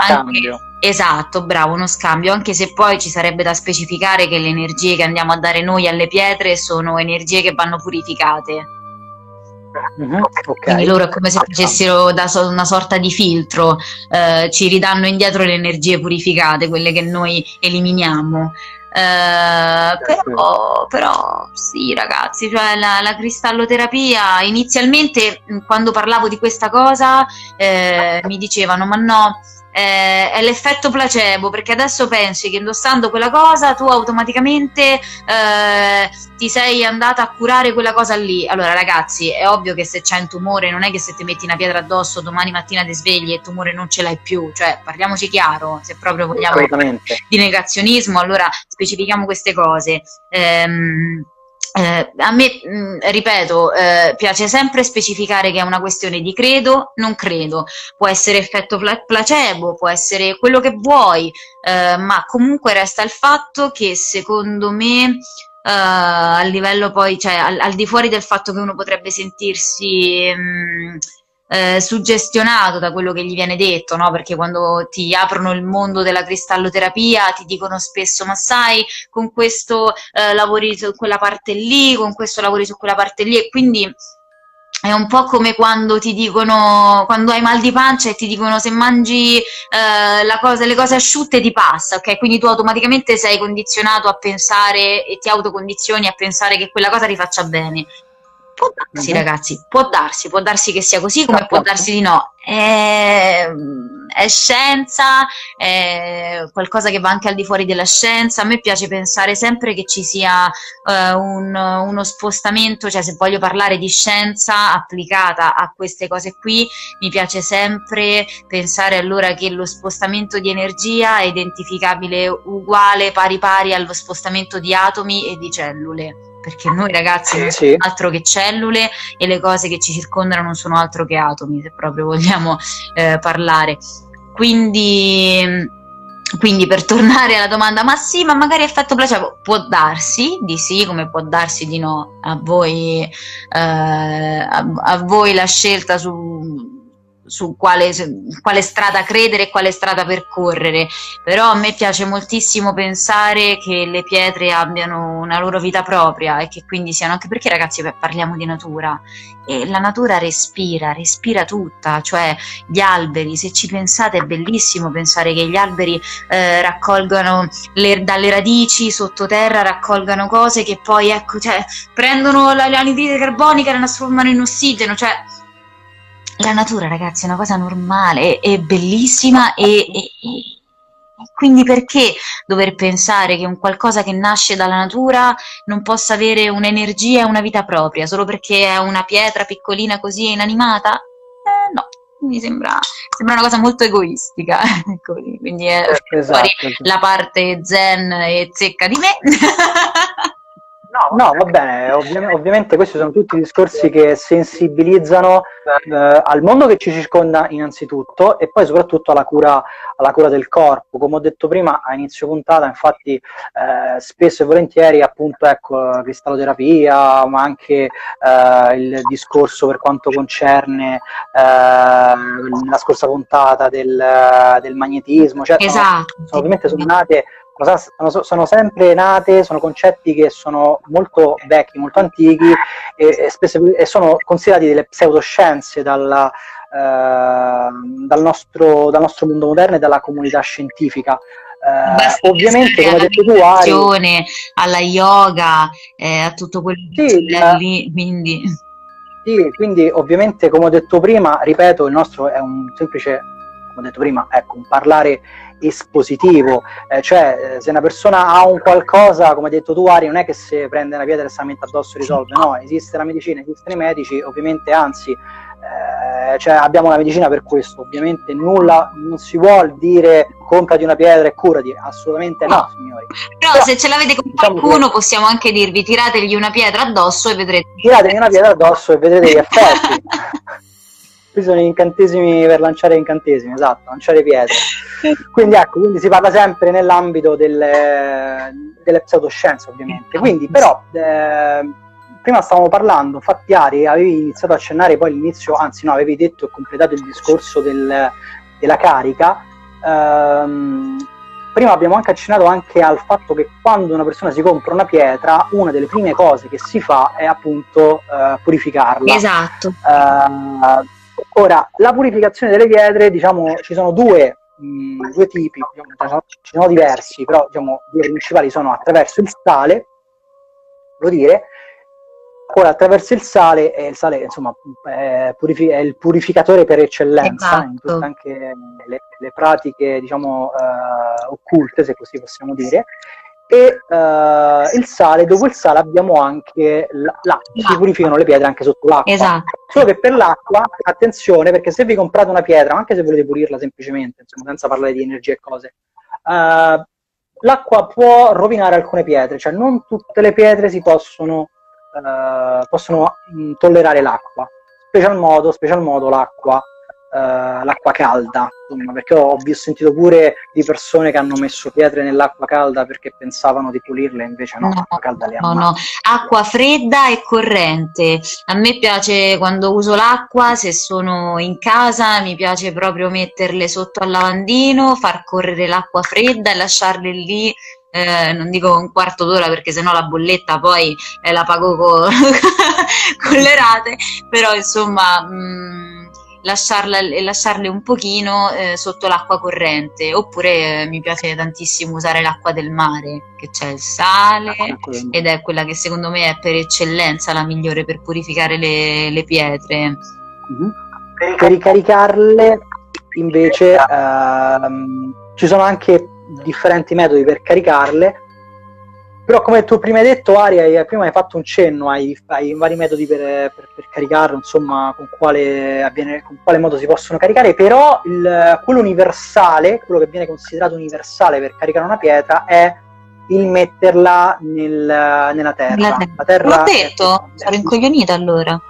Anche, esatto, bravo, uno scambio, anche se poi ci sarebbe da specificare che le energie che andiamo a dare noi alle pietre sono energie che vanno purificate. Uh-huh, okay. Quindi loro è come se facessero da so- una sorta di filtro, eh, ci ridanno indietro le energie purificate, quelle che noi eliminiamo. Eh, però, però, sì ragazzi, cioè la, la, cristalloterapia inizialmente quando parlavo di questa cosa eh, mi dicevano ma no, eh, è l'effetto placebo, perché adesso pensi che indossando quella cosa tu automaticamente eh, ti sei andata a curare quella cosa lì. Allora, ragazzi, è ovvio che se c'è un tumore, non è che se ti metti una pietra addosso domani mattina ti svegli e il tumore non ce l'hai più. Cioè, parliamoci chiaro, se proprio vogliamo di negazionismo, allora specifichiamo queste cose. Ehm, eh, a me, mh, mm, ripeto, eh, piace sempre specificare che è una questione di credo, non credo, può essere effetto placebo, può essere quello che vuoi, eh, ma comunque resta il fatto che secondo me Uh, a livello poi, cioè al, al, di fuori del fatto che uno potrebbe sentirsi mh, mm, eh, suggestionato da quello che gli viene detto, no? perché quando ti aprono il mondo della cristalloterapia ti dicono spesso ma sai con questo eh, lavori su quella parte lì, con questo lavori su quella parte lì e quindi è un po' come quando ti dicono, quando hai mal di pancia e ti dicono se mangi eh, cosa, le cose asciutte ti passa, ok? Quindi tu automaticamente sei condizionato a pensare e ti autocondizioni a pensare che quella cosa ti faccia bene. Può darsi, uh-huh. ragazzi, può darsi, può darsi che sia così come può darsi di no. È, è scienza, è qualcosa che va anche al di fuori della scienza. A me piace pensare sempre che ci sia uh, un, uno spostamento, cioè se voglio parlare di scienza applicata a queste cose qui, mi piace sempre pensare allora che lo spostamento di energia è identificabile uguale, pari pari allo spostamento di atomi e di cellule perché noi ragazzi non siamo altro che cellule e le cose che ci circondano non sono altro che atomi, se proprio vogliamo eh, parlare. Quindi, quindi per tornare alla domanda, ma sì, ma magari effetto placebo, può darsi di sì, come può darsi di no, a voi, eh, a, a voi la scelta su su quale, quale, strada credere e quale strada percorrere, però a me piace moltissimo pensare che le pietre abbiano una loro vita propria e che quindi siano, anche perché ragazzi parliamo di natura e la natura respira, respira tutta, cioè gli alberi, se ci pensate è bellissimo pensare che gli alberi eh, raccolgano le, dalle radici sottoterra, raccolgano cose che poi ecco, cioè, prendono l'anidride carbonica e la trasformano in ossigeno, cioè la natura, ragazzi, è una cosa normale, è, bellissima e, e, e, quindi perché dover pensare che un qualcosa che nasce dalla natura non possa avere un'energia e una vita propria solo perché è una pietra piccolina così inanimata? Eh, no, mi sembra, sembra, una cosa molto egoistica. Ecco, quindi è esatto. la parte zen e zecca di me.
No, no, va bene, Ovvi- ovviamente questi sono tutti discorsi che sensibilizzano eh, al mondo che ci circonda innanzitutto e poi soprattutto alla cura, alla cura del corpo. Come ho detto prima a inizio puntata, infatti eh, spesso e volentieri appunto ecco, cristalloterapia, ma anche eh, il discorso per quanto concerne eh, la scorsa puntata del, del magnetismo, cioè esatto. sono, sono, ovviamente sono nate sono, sono, sempre nate, sono concetti che sono molto vecchi, molto antichi e, e, spesso, e sono considerati delle pseudoscienze dalla, eh, dal, nostro, dal, nostro, mondo moderno e dalla comunità scientifica. Eh, ovviamente, come hai detto tu, Ari,
alla yoga, eh, a tutto quello che sì, c'è lì, quindi...
Sì, quindi ovviamente, come ho detto prima, ripeto, il nostro è un semplice, come ho detto prima, ecco, un parlare espositivo, eh, cioè eh, se una persona ha un qualcosa, come hai detto tu Ari, non è che se prende una pietra e la mette addosso risolve, no, esiste la medicina, esistono i medici, ovviamente anzi eh, cioè abbiamo la medicina per questo, ovviamente nulla, non si vuole dire comprati una pietra e curati, assolutamente no, no signori.
Però, Però, se ce l'avete con diciamo qualcuno che... possiamo anche dirvi tirategli una pietra addosso e vedrete.
Tirategli una pietra addosso e vedrete gli effetti. Qui sono incantesimi per lanciare incantesimi, esatto, lanciare pietre. Quindi ecco, quindi si parla sempre nell'ambito delle, delle pseudoscienze ovviamente. Quindi però eh, prima stavamo parlando, infatti Ari avevi iniziato a accennare poi all'inizio, anzi no, avevi detto e completato il discorso del, della carica. Um, prima abbiamo anche accennato anche al fatto che quando una persona si compra una pietra, una delle prime cose che si fa è appunto uh, purificarla.
Esatto.
Uh, ora, la purificazione delle pietre, diciamo, ci sono due mh, due tipi, diciamo, ci sono diversi, però diciamo, due principali sono attraverso il sale, devo dire, ora attraverso il sale, e il sale insomma è, purifi- è il purificatore per eccellenza esatto. in tutte anche le, le pratiche diciamo eh, occulte, se così possiamo dire, e uh, il sale, dopo il sale abbiamo anche l'acqua, si purificano le pietre anche sotto l'acqua.
Esatto.
Solo che per l'acqua, attenzione, perché se vi comprate una pietra, anche se volete pulirla semplicemente, insomma, senza parlare di energia e cose, uh, l'acqua può rovinare alcune pietre, cioè non tutte le pietre si possono, uh, possono mh, tollerare l'acqua. Special modo, special modo l'acqua uh, l'acqua calda, insomma, perché ho, ho, sentito pure di persone che hanno messo pietre nell'acqua calda perché pensavano di pulirle, invece no, no l'acqua calda le
no, no, acqua fredda e corrente. A me piace quando uso l'acqua, se sono in casa, mi piace proprio metterle sotto al lavandino, far correre l'acqua fredda e lasciarle lì eh, non dico un quarto d'ora perché sennò la bolletta poi eh, la pago co- con le rate, però insomma mh, mm, lasciarla, lasciarle un pochino eh, sotto l'acqua corrente. Oppure eh, mi piace tantissimo usare l'acqua del mare che c'è il sale ed è quella che secondo me è per eccellenza la migliore per purificare le, le pietre.
Mm-hmm. per ricaricarle invece ehm, ci sono anche differenti metodi per caricarle però come tu prima hai detto Aria, prima hai fatto un cenno ai, ai vari metodi per, per, per caricarlo, insomma con quale, avviene, con quale, modo si possono caricare, però il, quello universale, quello che viene considerato universale per caricare una pietra è il metterla nel, nella terra.
La terra L'ho detto, sono incoglionita allora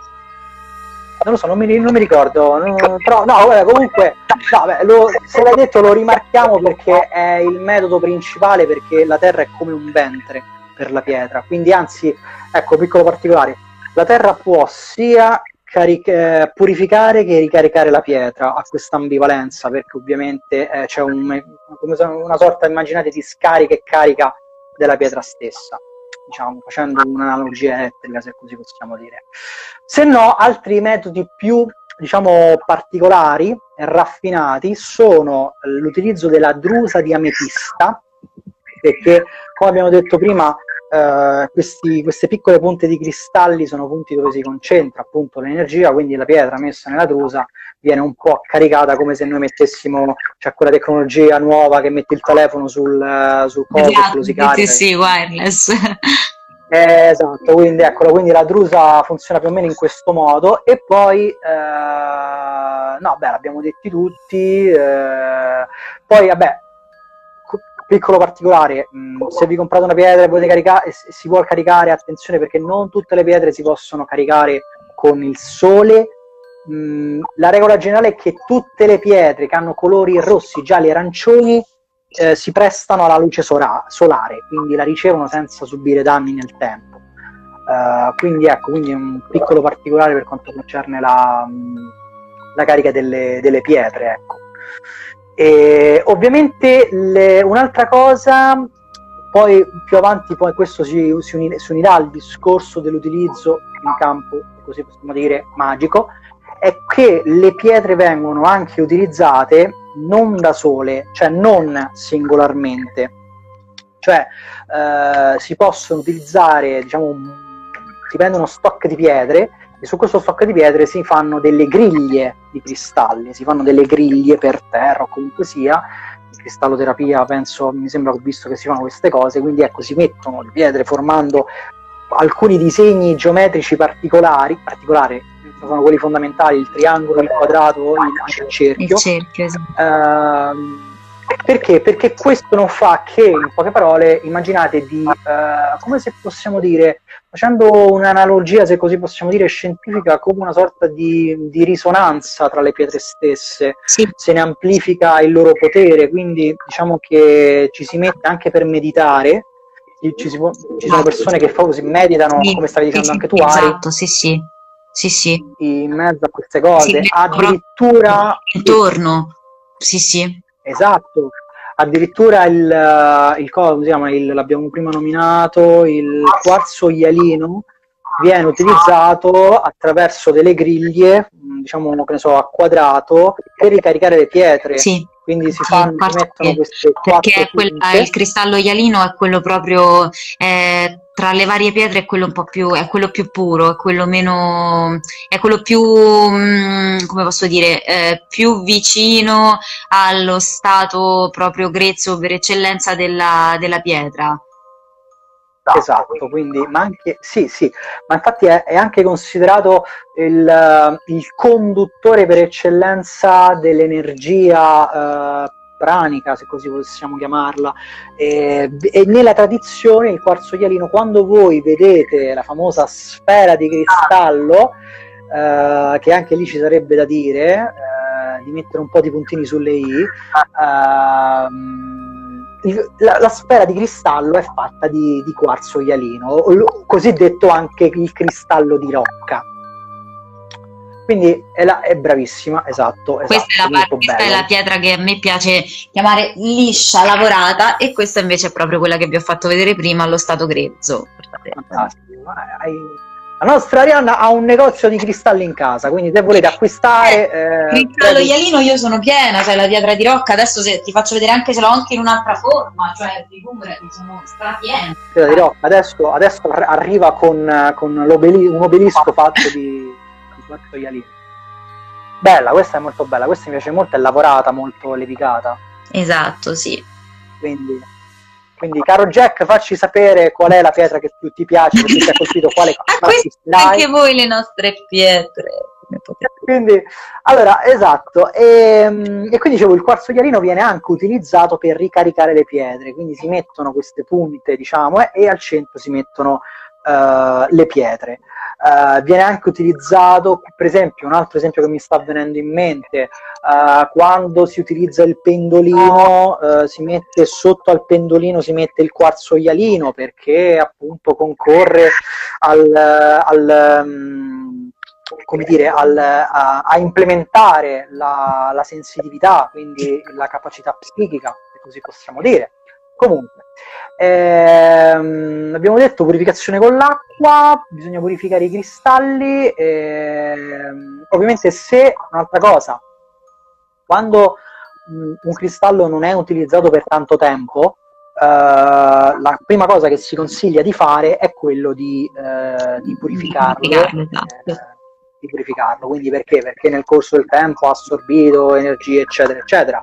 non lo so, non mi, non mi ricordo, non, però no, vabbè, comunque, no, beh, lo, se l'hai detto lo rimarchiamo perché è il metodo principale perché la terra è come un ventre per la pietra, quindi anzi, ecco, piccolo particolare, la terra può sia caric- eh, purificare che ricaricare la pietra, ha questa ambivalenza perché ovviamente eh, c'è un, una sorta, immaginate, di scarica e carica della pietra stessa diciamo, facendo un'analogia elettrica, se così possiamo dire. Se no, altri metodi più diciamo, particolari e raffinati sono l'utilizzo della drusa di ametista, perché come abbiamo detto prima, eh, questi, queste piccole punte di cristalli sono punti dove si concentra appunto l'energia, quindi la pietra messa nella drusa viene un po' caricata come se noi mettessimo, cioè quella tecnologia nuova che metti il telefono sul, sul coso
esatto, lo si carica. Sì, sì, wireless.
Eh, esatto, quindi, eccolo, quindi la drusa funziona più o meno in questo modo e poi, eh, no, beh, l'abbiamo detti tutti, eh, poi, vabbè, piccolo particolare, mh, se vi comprate una pietra e volete caricare, si può caricare, attenzione perché non tutte le pietre si possono caricare con il sole, mh, la regola generale è che tutte le pietre che hanno colori rossi, gialli e arancioni eh, si prestano alla luce sora- solare, quindi la ricevono senza subire danni nel tempo. Uh, quindi ecco, quindi un piccolo particolare per quanto concerne la, la carica delle, delle pietre. Ecco. E, ovviamente le, un'altra cosa, poi più avanti poi questo si, si, unirà, si unirà al discorso dell'utilizzo in campo, così possiamo dire, magico, è che le pietre vengono anche utilizzate non da sole, cioè non singolarmente. Cioè eh, si possono utilizzare, diciamo, si prende uno stock di pietre e su questo stock di pietre si fanno delle griglie di cristalli, si fanno delle griglie per terra o comunque sia, in cristalloterapia penso, mi sembra che ho visto che si fanno queste cose, quindi ecco si mettono le pietre formando alcuni disegni geometrici particolari, particolari sono quelli fondamentali, il triangolo, il quadrato, il, cerchio.
Il cerchio esatto.
uh, perché? Perché questo non fa che, in poche parole, immaginate di, uh, come se possiamo dire, facendo un'analogia, se così possiamo dire, scientifica, come una sorta di, di risonanza tra le pietre stesse, sì. se ne amplifica il loro potere, quindi diciamo che ci si mette anche per meditare, ci, può, ci sono persone che così meditano, come stavi dicendo anche tu,
Ari. Esatto, sì, sì. Sì, sì.
In mezzo a queste cose, sì, addirittura...
Intorno, sì, sì.
Esatto, addirittura il, il, come si chiama, il, l'abbiamo prima nominato, il quarzo ialino viene utilizzato attraverso delle griglie, diciamo che ne so, a quadrato, per ricaricare le pietre.
Sì
quindi si, fanno, si mettono queste
perché quella, il cristallo ialino è quello proprio eh, tra le varie pietre è quello un po' più è quello più puro è quello meno è quello più mh, mm, come posso dire eh, più vicino allo stato proprio grezzo per eccellenza della, della pietra.
Esatto, quindi, ma anche, sì, sì, ma infatti è, è anche considerato il, il, conduttore per eccellenza dell'energia uh, pranica, se così possiamo chiamarla. E, e, nella tradizione il quarzo ialino, quando voi vedete la famosa sfera di cristallo, uh, che anche lì ci sarebbe da dire, uh, di mettere un po' di puntini sulle i, il, la, la, sfera di cristallo è fatta di, di quarzo ialino, cosiddetto anche il cristallo di rocca. Quindi è, la, è bravissima, esatto.
Questa, esatto, è, la, questa è la pietra che a me piace chiamare liscia, lavorata, e questa invece è proprio quella che vi ho fatto vedere prima allo stato grezzo.
Fantastico, la nostra Arianna ha un negozio di cristalli in casa, quindi se volete acquistare...
Eh, eh, cristallo previ... ialino io sono piena, cioè la pietra di rocca, adesso se, ti faccio vedere anche se l'ho anche in un'altra forma, cioè figurati, sono strapiena.
Pietra di rocca, adesso, adesso arriva con, con un obelisco fatto di, di quarzo ialino. Bella, questa è molto bella, questa mi piace molto, è lavorata, molto levicata.
Esatto, sì.
Quindi, quindi, caro Jack, facci sapere qual è la pietra che più ti piace, che ti ha colpito, quale
anche voi le nostre pietre.
Quindi, allora, esatto, e, e, quindi dicevo, il quarzo chiarino viene anche utilizzato per ricaricare le pietre, quindi si mettono queste punte, diciamo, eh, e al centro si mettono uh, le pietre. Uh, viene anche utilizzato, per esempio, un altro esempio che mi sta venendo in mente, uh, quando si utilizza il pendolino, uh, si mette sotto al pendolino si mette il quarzo ialino perché appunto concorre al, al um, come dire, al, a, a, implementare la, la sensitività, quindi la capacità psichica, se così possiamo dire. Comunque, ehm, abbiamo detto purificazione con l'acqua, bisogna purificare i cristalli. Ehm, ovviamente, se un'altra cosa, quando un cristallo non è utilizzato per tanto tempo, Uh, la prima cosa che si consiglia di fare è quello di, uh, di purificarlo, esatto. eh, di purificarlo. Quindi perché? Perché nel corso del tempo ha assorbito energie, eccetera, eccetera.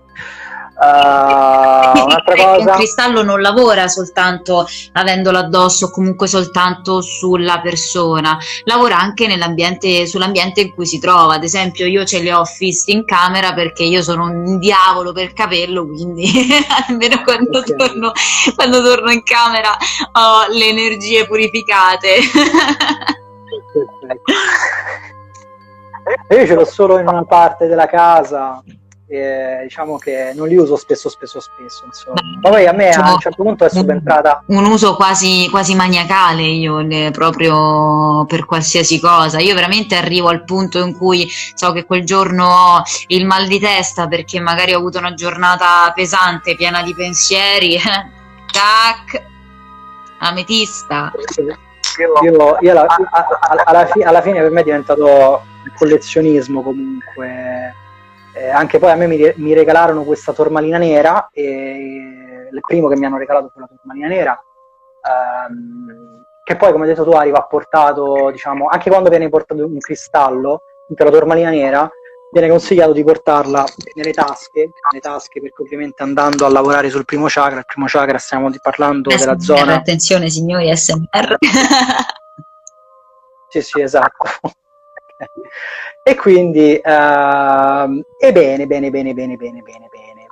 Uh, un'altra cosa.
Un cristallo non lavora soltanto avendolo addosso o comunque soltanto sulla persona, lavora anche nell'ambiente, sull'ambiente in cui si trova. Ad esempio, io ce li ho fissi in camera perché io sono un diavolo per capello, quindi almeno quando, okay. torno, quando torno in camera ho le energie purificate.
Io ce l'ho solo in una parte della casa eh, diciamo che non li uso spesso, spesso, spesso. Insomma. Ma poi a me a un certo punto è subentrata.
Un, uso quasi, quasi maniacale io ne, proprio per qualsiasi cosa. Io veramente arrivo al punto in cui so che quel giorno ho il mal di testa perché magari ho avuto una giornata pesante, piena di pensieri. Tac, ametista.
Io, io alla, alla, alla, alla fine per me è diventato collezionismo comunque eh, anche poi a me mi, mi, regalarono questa tormalina nera, e il primo che mi hanno regalato fu la tormalina nera, ehm, che poi come hai detto tu Ari va portato, diciamo, anche quando viene portato un cristallo, la tormalina nera, viene consigliato di portarla nelle tasche, nelle tasche perché ovviamente andando a lavorare sul primo chakra, il primo chakra stiamo parlando SMR, della zona...
Attenzione signori, SMR!
sì, sì, esatto. e quindi, uh, e bene, bene, bene, bene, bene, bene, bene.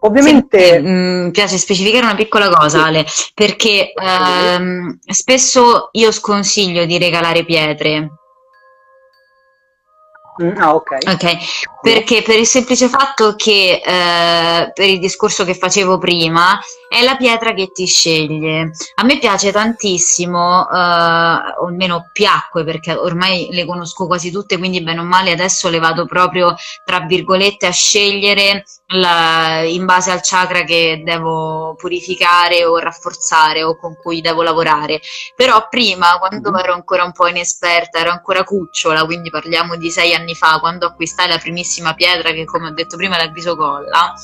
Ovviamente...
Mi mm, piace specificare una piccola cosa, Ale, perché uh, spesso io sconsiglio di regalare pietre.
Mm, ah, ok.
Ok, perché per il semplice fatto che, eh, per il discorso che facevo prima, è la pietra che ti sceglie. A me piace tantissimo, eh, o almeno piacque, perché ormai le conosco quasi tutte, quindi bene o male adesso le vado proprio, tra virgolette, a scegliere la, in base al chakra che devo purificare o rafforzare o con cui devo lavorare. Però prima, quando mm-hmm. ero ancora un po' inesperta, ero ancora cucciola, quindi parliamo di sei anni fa, quando acquistai la primissima bellissima pietra che come ho detto prima è la grisocolla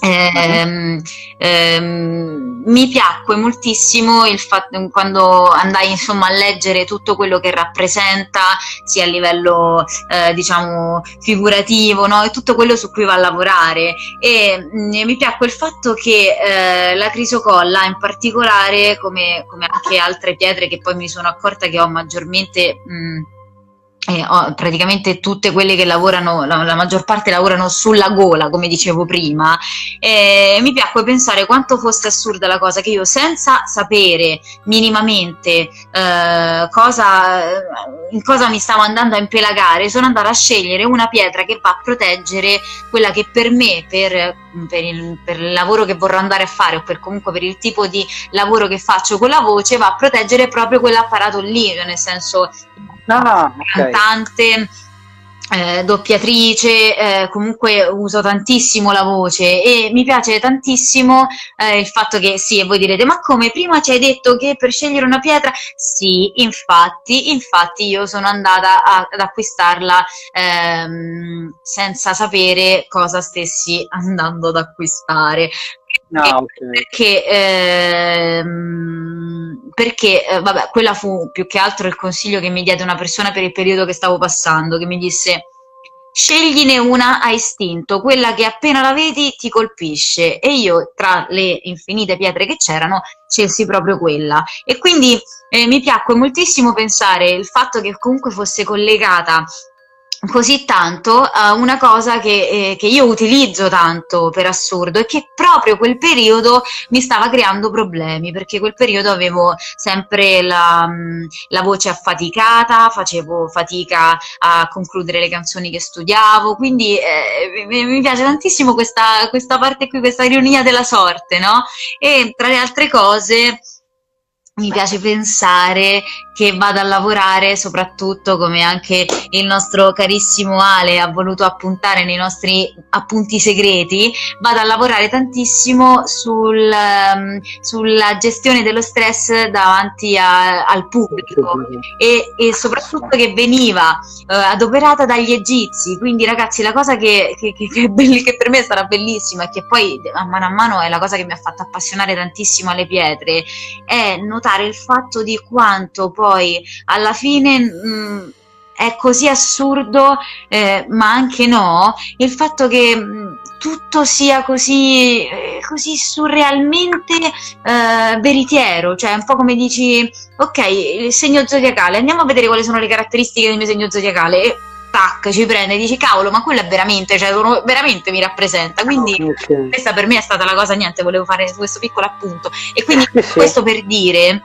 ehm, ehm, mi piacque moltissimo il fatto quando andai insomma a leggere tutto quello che rappresenta sia a livello eh, diciamo figurativo no? e tutto quello su cui va a lavorare. E mh, mm, mi piacque il fatto che eh, la crisocolla in particolare come, come, anche altre pietre che poi mi sono accorta che ho maggiormente mh, mm, eh, praticamente tutte quelle che lavorano, la, la, maggior parte lavorano sulla gola, come dicevo prima, eh, mi piacque pensare quanto fosse assurda la cosa che io senza sapere minimamente eh, cosa, in cosa mi stavo andando a impelagare, sono andata a scegliere una pietra che va a proteggere quella che per me, per, per, il, per il lavoro che vorrò andare a fare o per comunque per il tipo di lavoro che faccio con la voce, va a proteggere proprio quell'apparato lì, nel senso ah, okay. cantante. Eh, doppiatrice, eh, comunque uso tantissimo la voce e mi piace tantissimo eh, il fatto che sì, e voi direte, ma come prima ci hai detto che per scegliere una pietra? Sì, infatti, infatti io sono andata a, ad acquistarla ehm, senza sapere cosa stessi andando ad acquistare. No, ah, okay. Perché, ehm, perché eh, vabbè, quella fu più che altro il consiglio che mi diede una persona per il periodo che stavo passando, che mi disse scegliene una a istinto, quella che appena la vedi ti colpisce e io tra le infinite pietre che c'erano scelsi proprio quella. E quindi eh, mi piacque moltissimo pensare il fatto che comunque fosse collegata così tanto uh, una cosa che, eh, che, io utilizzo tanto per assurdo e che proprio quel periodo mi stava creando problemi perché quel periodo avevo sempre la, mm, la voce affaticata, facevo fatica a concludere le canzoni che studiavo, quindi eh, mi, piace tantissimo questa, questa parte qui, questa ironia della sorte, no? E tra le altre cose mi piace pensare che vada a lavorare soprattutto come anche il nostro carissimo Ale ha voluto appuntare nei nostri appunti segreti, vada a lavorare tantissimo sul, um, sulla gestione dello stress davanti a, al pubblico e, e, soprattutto che veniva uh, adoperata dagli egizi, quindi ragazzi la cosa che, che, che, che, che per me stata bellissima e che poi a mano a mano è la cosa che mi ha fatto appassionare tantissimo alle pietre è notare notare il fatto di quanto poi alla fine mh, mm, è così assurdo, eh, ma anche no, il fatto che mh, mm, tutto sia così, eh, così surrealmente eh, veritiero, cioè un po' come dici, ok, il segno zodiacale, andiamo a vedere quali sono le caratteristiche del mio segno zodiacale. Tac, ci prende e dici cavolo, ma quello è veramente, cioè veramente mi rappresenta. Quindi okay. questa per me è stata la cosa, niente, volevo fare questo piccolo appunto. E quindi sì, questo per dire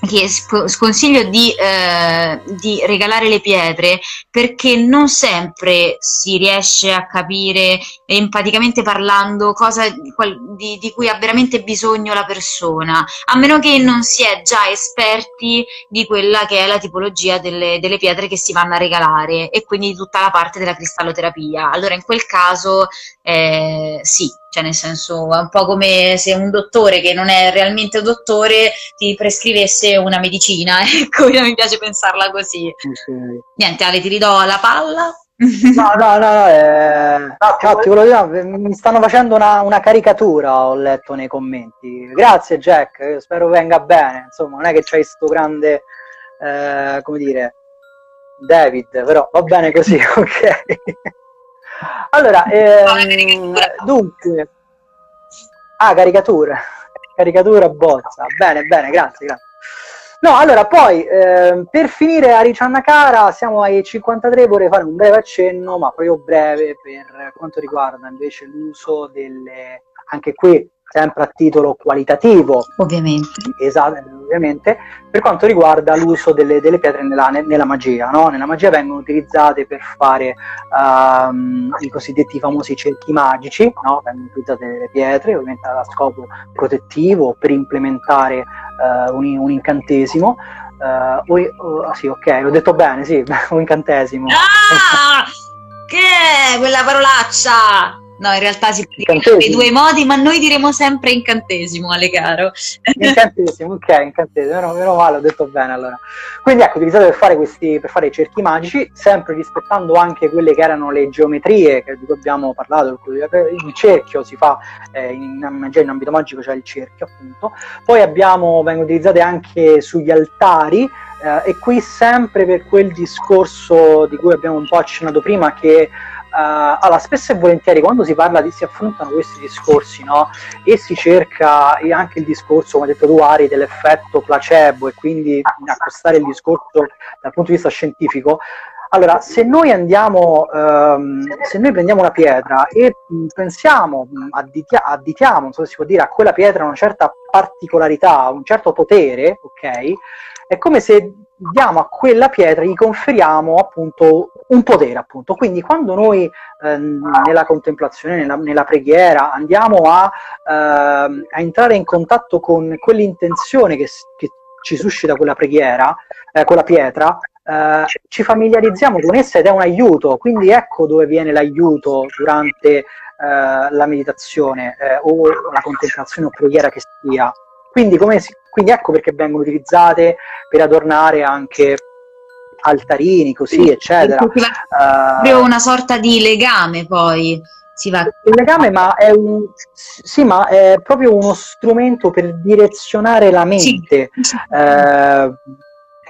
che sconsiglio di, eh, di, regalare le pietre perché non sempre si riesce a capire empaticamente parlando cosa di, di, cui ha veramente bisogno la persona, a meno che non si è già esperti di quella che è la tipologia delle, delle pietre che si vanno a regalare e quindi di tutta la parte della cristalloterapia. Allora in quel caso eh, sì, cioè nel senso è un po' come se un dottore che non è realmente dottore ti prescrivesse una medicina, ecco, mi piace pensarla così. Okay. Niente, Ale, ti ridò la palla.
No, no, no, eh, no, no ti dire, mi stanno facendo una, una, caricatura, ho letto nei commenti. Grazie Jack, spero venga bene, insomma, non è che c'hai questo grande, eh, come dire, David, però va bene così, ok. Allora, ehm, dunque, ah, caricatura, caricatura bozza, bene, bene, grazie, grazie. No, allora poi eh, per finire a Riccianna Cara siamo ai 53, vorrei fare un breve accenno, ma proprio breve per quanto riguarda invece l'uso delle, anche qui sempre a titolo qualitativo.
Ovviamente.
Esatto, ovviamente. Per quanto riguarda l'uso delle, delle pietre nella, nella magia, no? Nella magia vengono utilizzate per fare um, i cosiddetti famosi cerchi magici, no? Vengono utilizzate le pietre, ovviamente a scopo protettivo, per implementare uh, un, un, incantesimo. Uh, oh, sì, ok, l'ho detto bene, sì, un incantesimo.
Ah! che è quella parolaccia? No, in realtà si può nei due modi, ma noi diremo sempre incantesimo, Ale caro.
Incantesimo, ok, incantesimo, meno, meno male, ho detto bene allora. Quindi ecco, utilizzate per fare questi, per fare i cerchi magici, sempre rispettando anche quelle che erano le geometrie di cui abbiamo parlato, il cerchio si fa, eh, in magia in ambito magico c'è il cerchio appunto. Poi abbiamo, vengono utilizzate anche sugli altari, eh, e qui sempre per quel discorso di cui abbiamo un po' accennato prima che allora, spesso e volentieri quando si parla di, si affrontano questi discorsi, no? E si cerca anche il discorso, come hai detto tu, Ari, dell'effetto placebo e quindi accostare il discorso dal punto di vista scientifico. Allora, se noi andiamo, um, se noi prendiamo una pietra e pensiamo, additia- additiamo, non so se si può dire, a quella pietra una certa particolarità, un certo potere, ok? È come se diamo a quella pietra, gli conferiamo appunto un potere, appunto. Quindi quando noi ehm, nella contemplazione, nella, nella, preghiera, andiamo a, ehm, a, entrare in contatto con quell'intenzione che, che ci suscita quella preghiera, eh, quella pietra, eh, ci familiarizziamo con essa ed è un aiuto. Quindi ecco dove viene l'aiuto durante eh, la meditazione eh, o la contemplazione o preghiera che sia. Quindi, si, quindi ecco perché vengono utilizzate per adornare anche altarini, così, eccetera.
Uh, una sorta di legame poi. Si va.
Il legame, ma è, un, sì, ma è proprio uno strumento per direzionare la mente. Sì. Uh,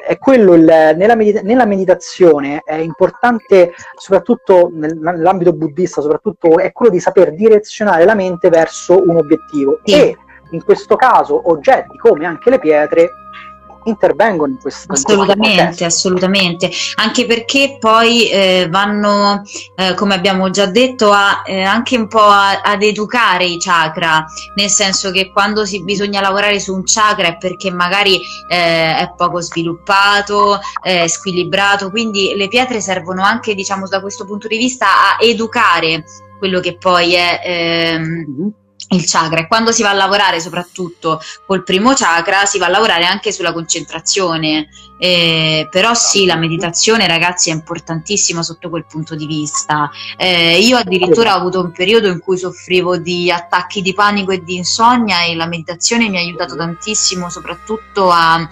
è quello il, nella, medita- nella, meditazione è importante soprattutto nell'ambito buddista soprattutto è quello di saper direzionare la mente verso un obiettivo sì. e in questo caso oggetti come anche le pietre intervengono in questo
assolutamente assolutamente. Anche perché poi eh, vanno eh, come abbiamo già detto a, eh, anche un po' a, ad educare i chakra. Nel senso che quando si, bisogna lavorare su un chakra è perché magari eh, è poco sviluppato è squilibrato. Quindi le pietre servono anche diciamo da questo punto di vista a educare quello che poi è ehm, mm-hmm il chakra. E quando si va a lavorare soprattutto col primo chakra si va a lavorare anche sulla concentrazione. Eh, però sì la meditazione ragazzi è importantissima sotto quel punto di vista. Eh, io addirittura ho avuto un periodo in cui soffrivo di attacchi di panico e di insonnia e la meditazione mi ha aiutato tantissimo soprattutto a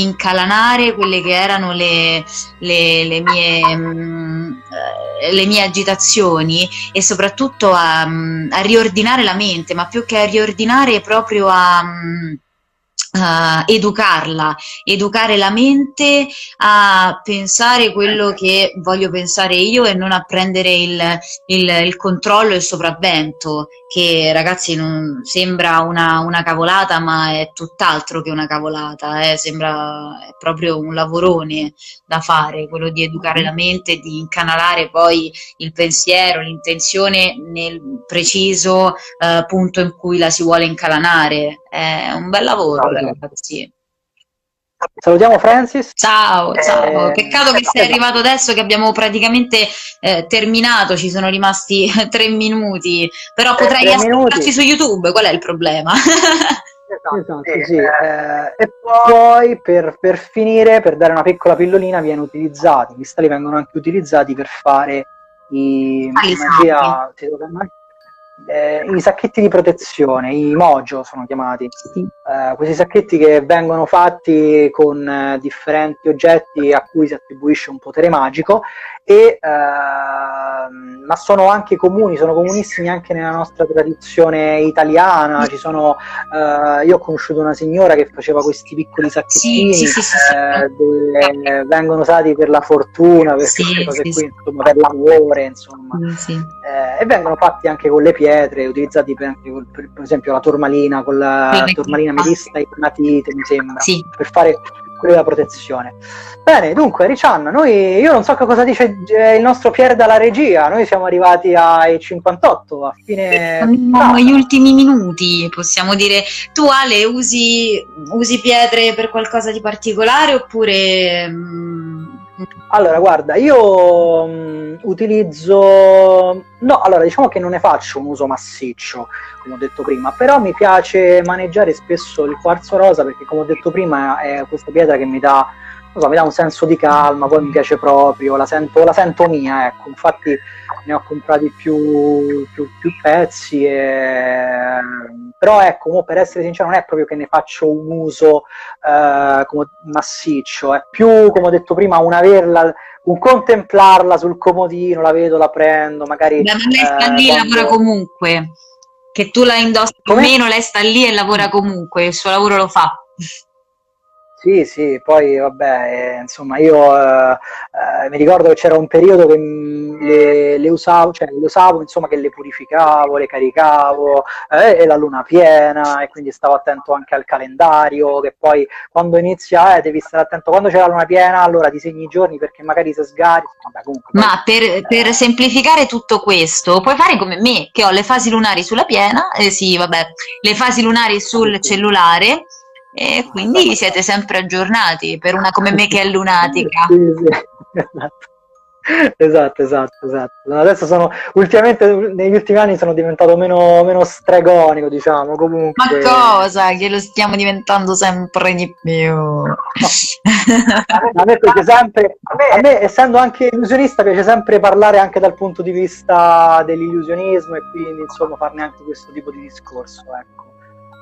incalanare quelle che erano le, le, le, mie, mm, eh, le, mie, agitazioni e soprattutto a, mm, a, riordinare la mente, ma più che a riordinare proprio a... Mh, mm, Uh, educarla, educare la mente a pensare quello che voglio pensare io e non a prendere il, il, il controllo e il sopravvento, che ragazzi non, sembra una, una, cavolata, ma è tutt'altro che una cavolata, eh? sembra è proprio un lavorone da fare, quello di educare la mente, di incanalare poi il pensiero, l'intenzione nel preciso uh, punto in cui la si vuole incalanare. È un bel lavoro, ragazzi.
Salutiamo Francis.
Ciao, ciao. Eh, Peccato che sei arrivato adesso che abbiamo praticamente eh, terminato, ci sono rimasti tre minuti, però eh, potrai ascoltarci su YouTube, qual è il problema?
Esatto, esatto sì. Eh, e poi per, per, finire, per dare una piccola pillolina, viene utilizzato, i cristalli vengono anche utilizzati per fare i, magia, eh, i sacchetti di protezione, i mojo sono chiamati, eh, questi sacchetti che vengono fatti con eh, differenti oggetti a cui si attribuisce un potere magico e, uh, ma sono anche comuni, sono comunissimi anche nella nostra tradizione italiana. Ci sono, uh, io ho conosciuto una signora che faceva questi piccoli sacchettini sì, sì, sì, eh, dove vengono usati per la fortuna, per queste cose qui, insomma, per l'amore, insomma. Eh, e vengono fatti anche con le pietre, utilizzati per, per, per esempio la tormalina, con la tormalina medista e matite, mi sembra, per fare quelli della protezione. Bene, dunque, Riccianna, noi, io non so che cosa dice eh, il nostro Pier dalla regia, noi siamo arrivati ai 58, a fine...
Siamo agli ultimi minuti, possiamo dire. Tu Ale, usi, usi pietre per qualcosa di particolare oppure...
Mm, allora, guarda, io mh, utilizzo... No, allora, diciamo che non ne faccio un uso massiccio, come ho detto prima, però mi piace maneggiare spesso il quarzo rosa perché, come ho detto prima, è questa pietra che mi dà, so, mi dà un senso di calma, poi mi piace proprio, la sento, la sento mia, ecco. Infatti ne ho comprati più, più, più pezzi, e... però ecco, per essere sincero, non è proprio che ne faccio un uso eh, massiccio, è più, come ho detto prima, un averla, un contemplarla sul comodino, la vedo, la prendo, magari...
Ma lei sta lì e lavora comunque, che tu la indossi o meno, lei sta lì e lavora comunque, il suo lavoro lo fa.
Sì, sì, poi vabbè, eh, insomma, io eh, eh, mi ricordo che c'era un periodo che le, le, usavo, cioè le usavo, insomma, che le purificavo, le caricavo, eh, e la luna piena, e quindi stavo attento anche al calendario, che poi quando inizia, eh, devi stare attento, quando c'è la luna piena, allora ti segni i giorni perché magari se sgari, vabbè, comunque.
Ma per, per, eh. semplificare tutto questo, puoi fare come me, che ho le fasi lunari sulla piena, eh, sì, vabbè, le fasi lunari sul cellulare, e quindi siete sempre aggiornati per una come me che è lunatica. Sì, sì.
Esatto, esatto, esatto. Adesso sono ultimamente negli ultimi anni sono diventato meno, meno stregonico, diciamo. Comunque.
Ma cosa? Che lo stiamo diventando sempre di più. No.
a me piace sempre, a me, a me, essendo anche illusionista, piace sempre parlare anche dal punto di vista dell'illusionismo e quindi insomma farne anche questo tipo di discorso. Ecco.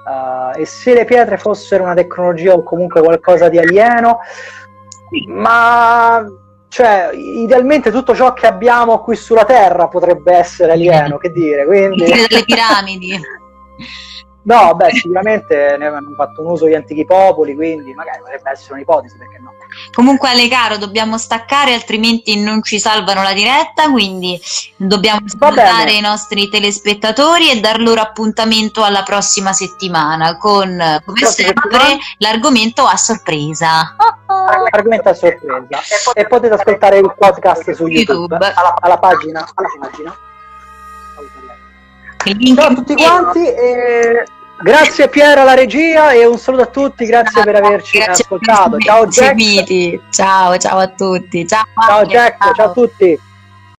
Uh, e se le pietre fossero una tecnologia o comunque qualcosa di alieno, ma cioè, idealmente tutto ciò che abbiamo qui sulla Terra potrebbe essere alieno, che dire, quindi...
le piramidi.
No, beh, sicuramente ne hanno fatto un uso gli antichi popoli, quindi magari potrebbe essere un'ipotesi, perché no?
Comunque Ale caro, dobbiamo staccare, altrimenti non ci salvano la diretta, quindi dobbiamo salutare i nostri telespettatori e dar loro appuntamento alla prossima settimana con, come sempre, l'argomento a sorpresa.
L'argomento a sorpresa. E potete ascoltare il podcast su YouTube, YouTube. Alla, alla, pagina. Alla pagina. Ciao a tutti quanti. E... Grazie Piero alla regia e un saluto a tutti, grazie per averci grazie ascoltato. Ciao Jack.
Ciao, ciao a tutti. Ciao,
ciao Jack, ciao. ciao a tutti.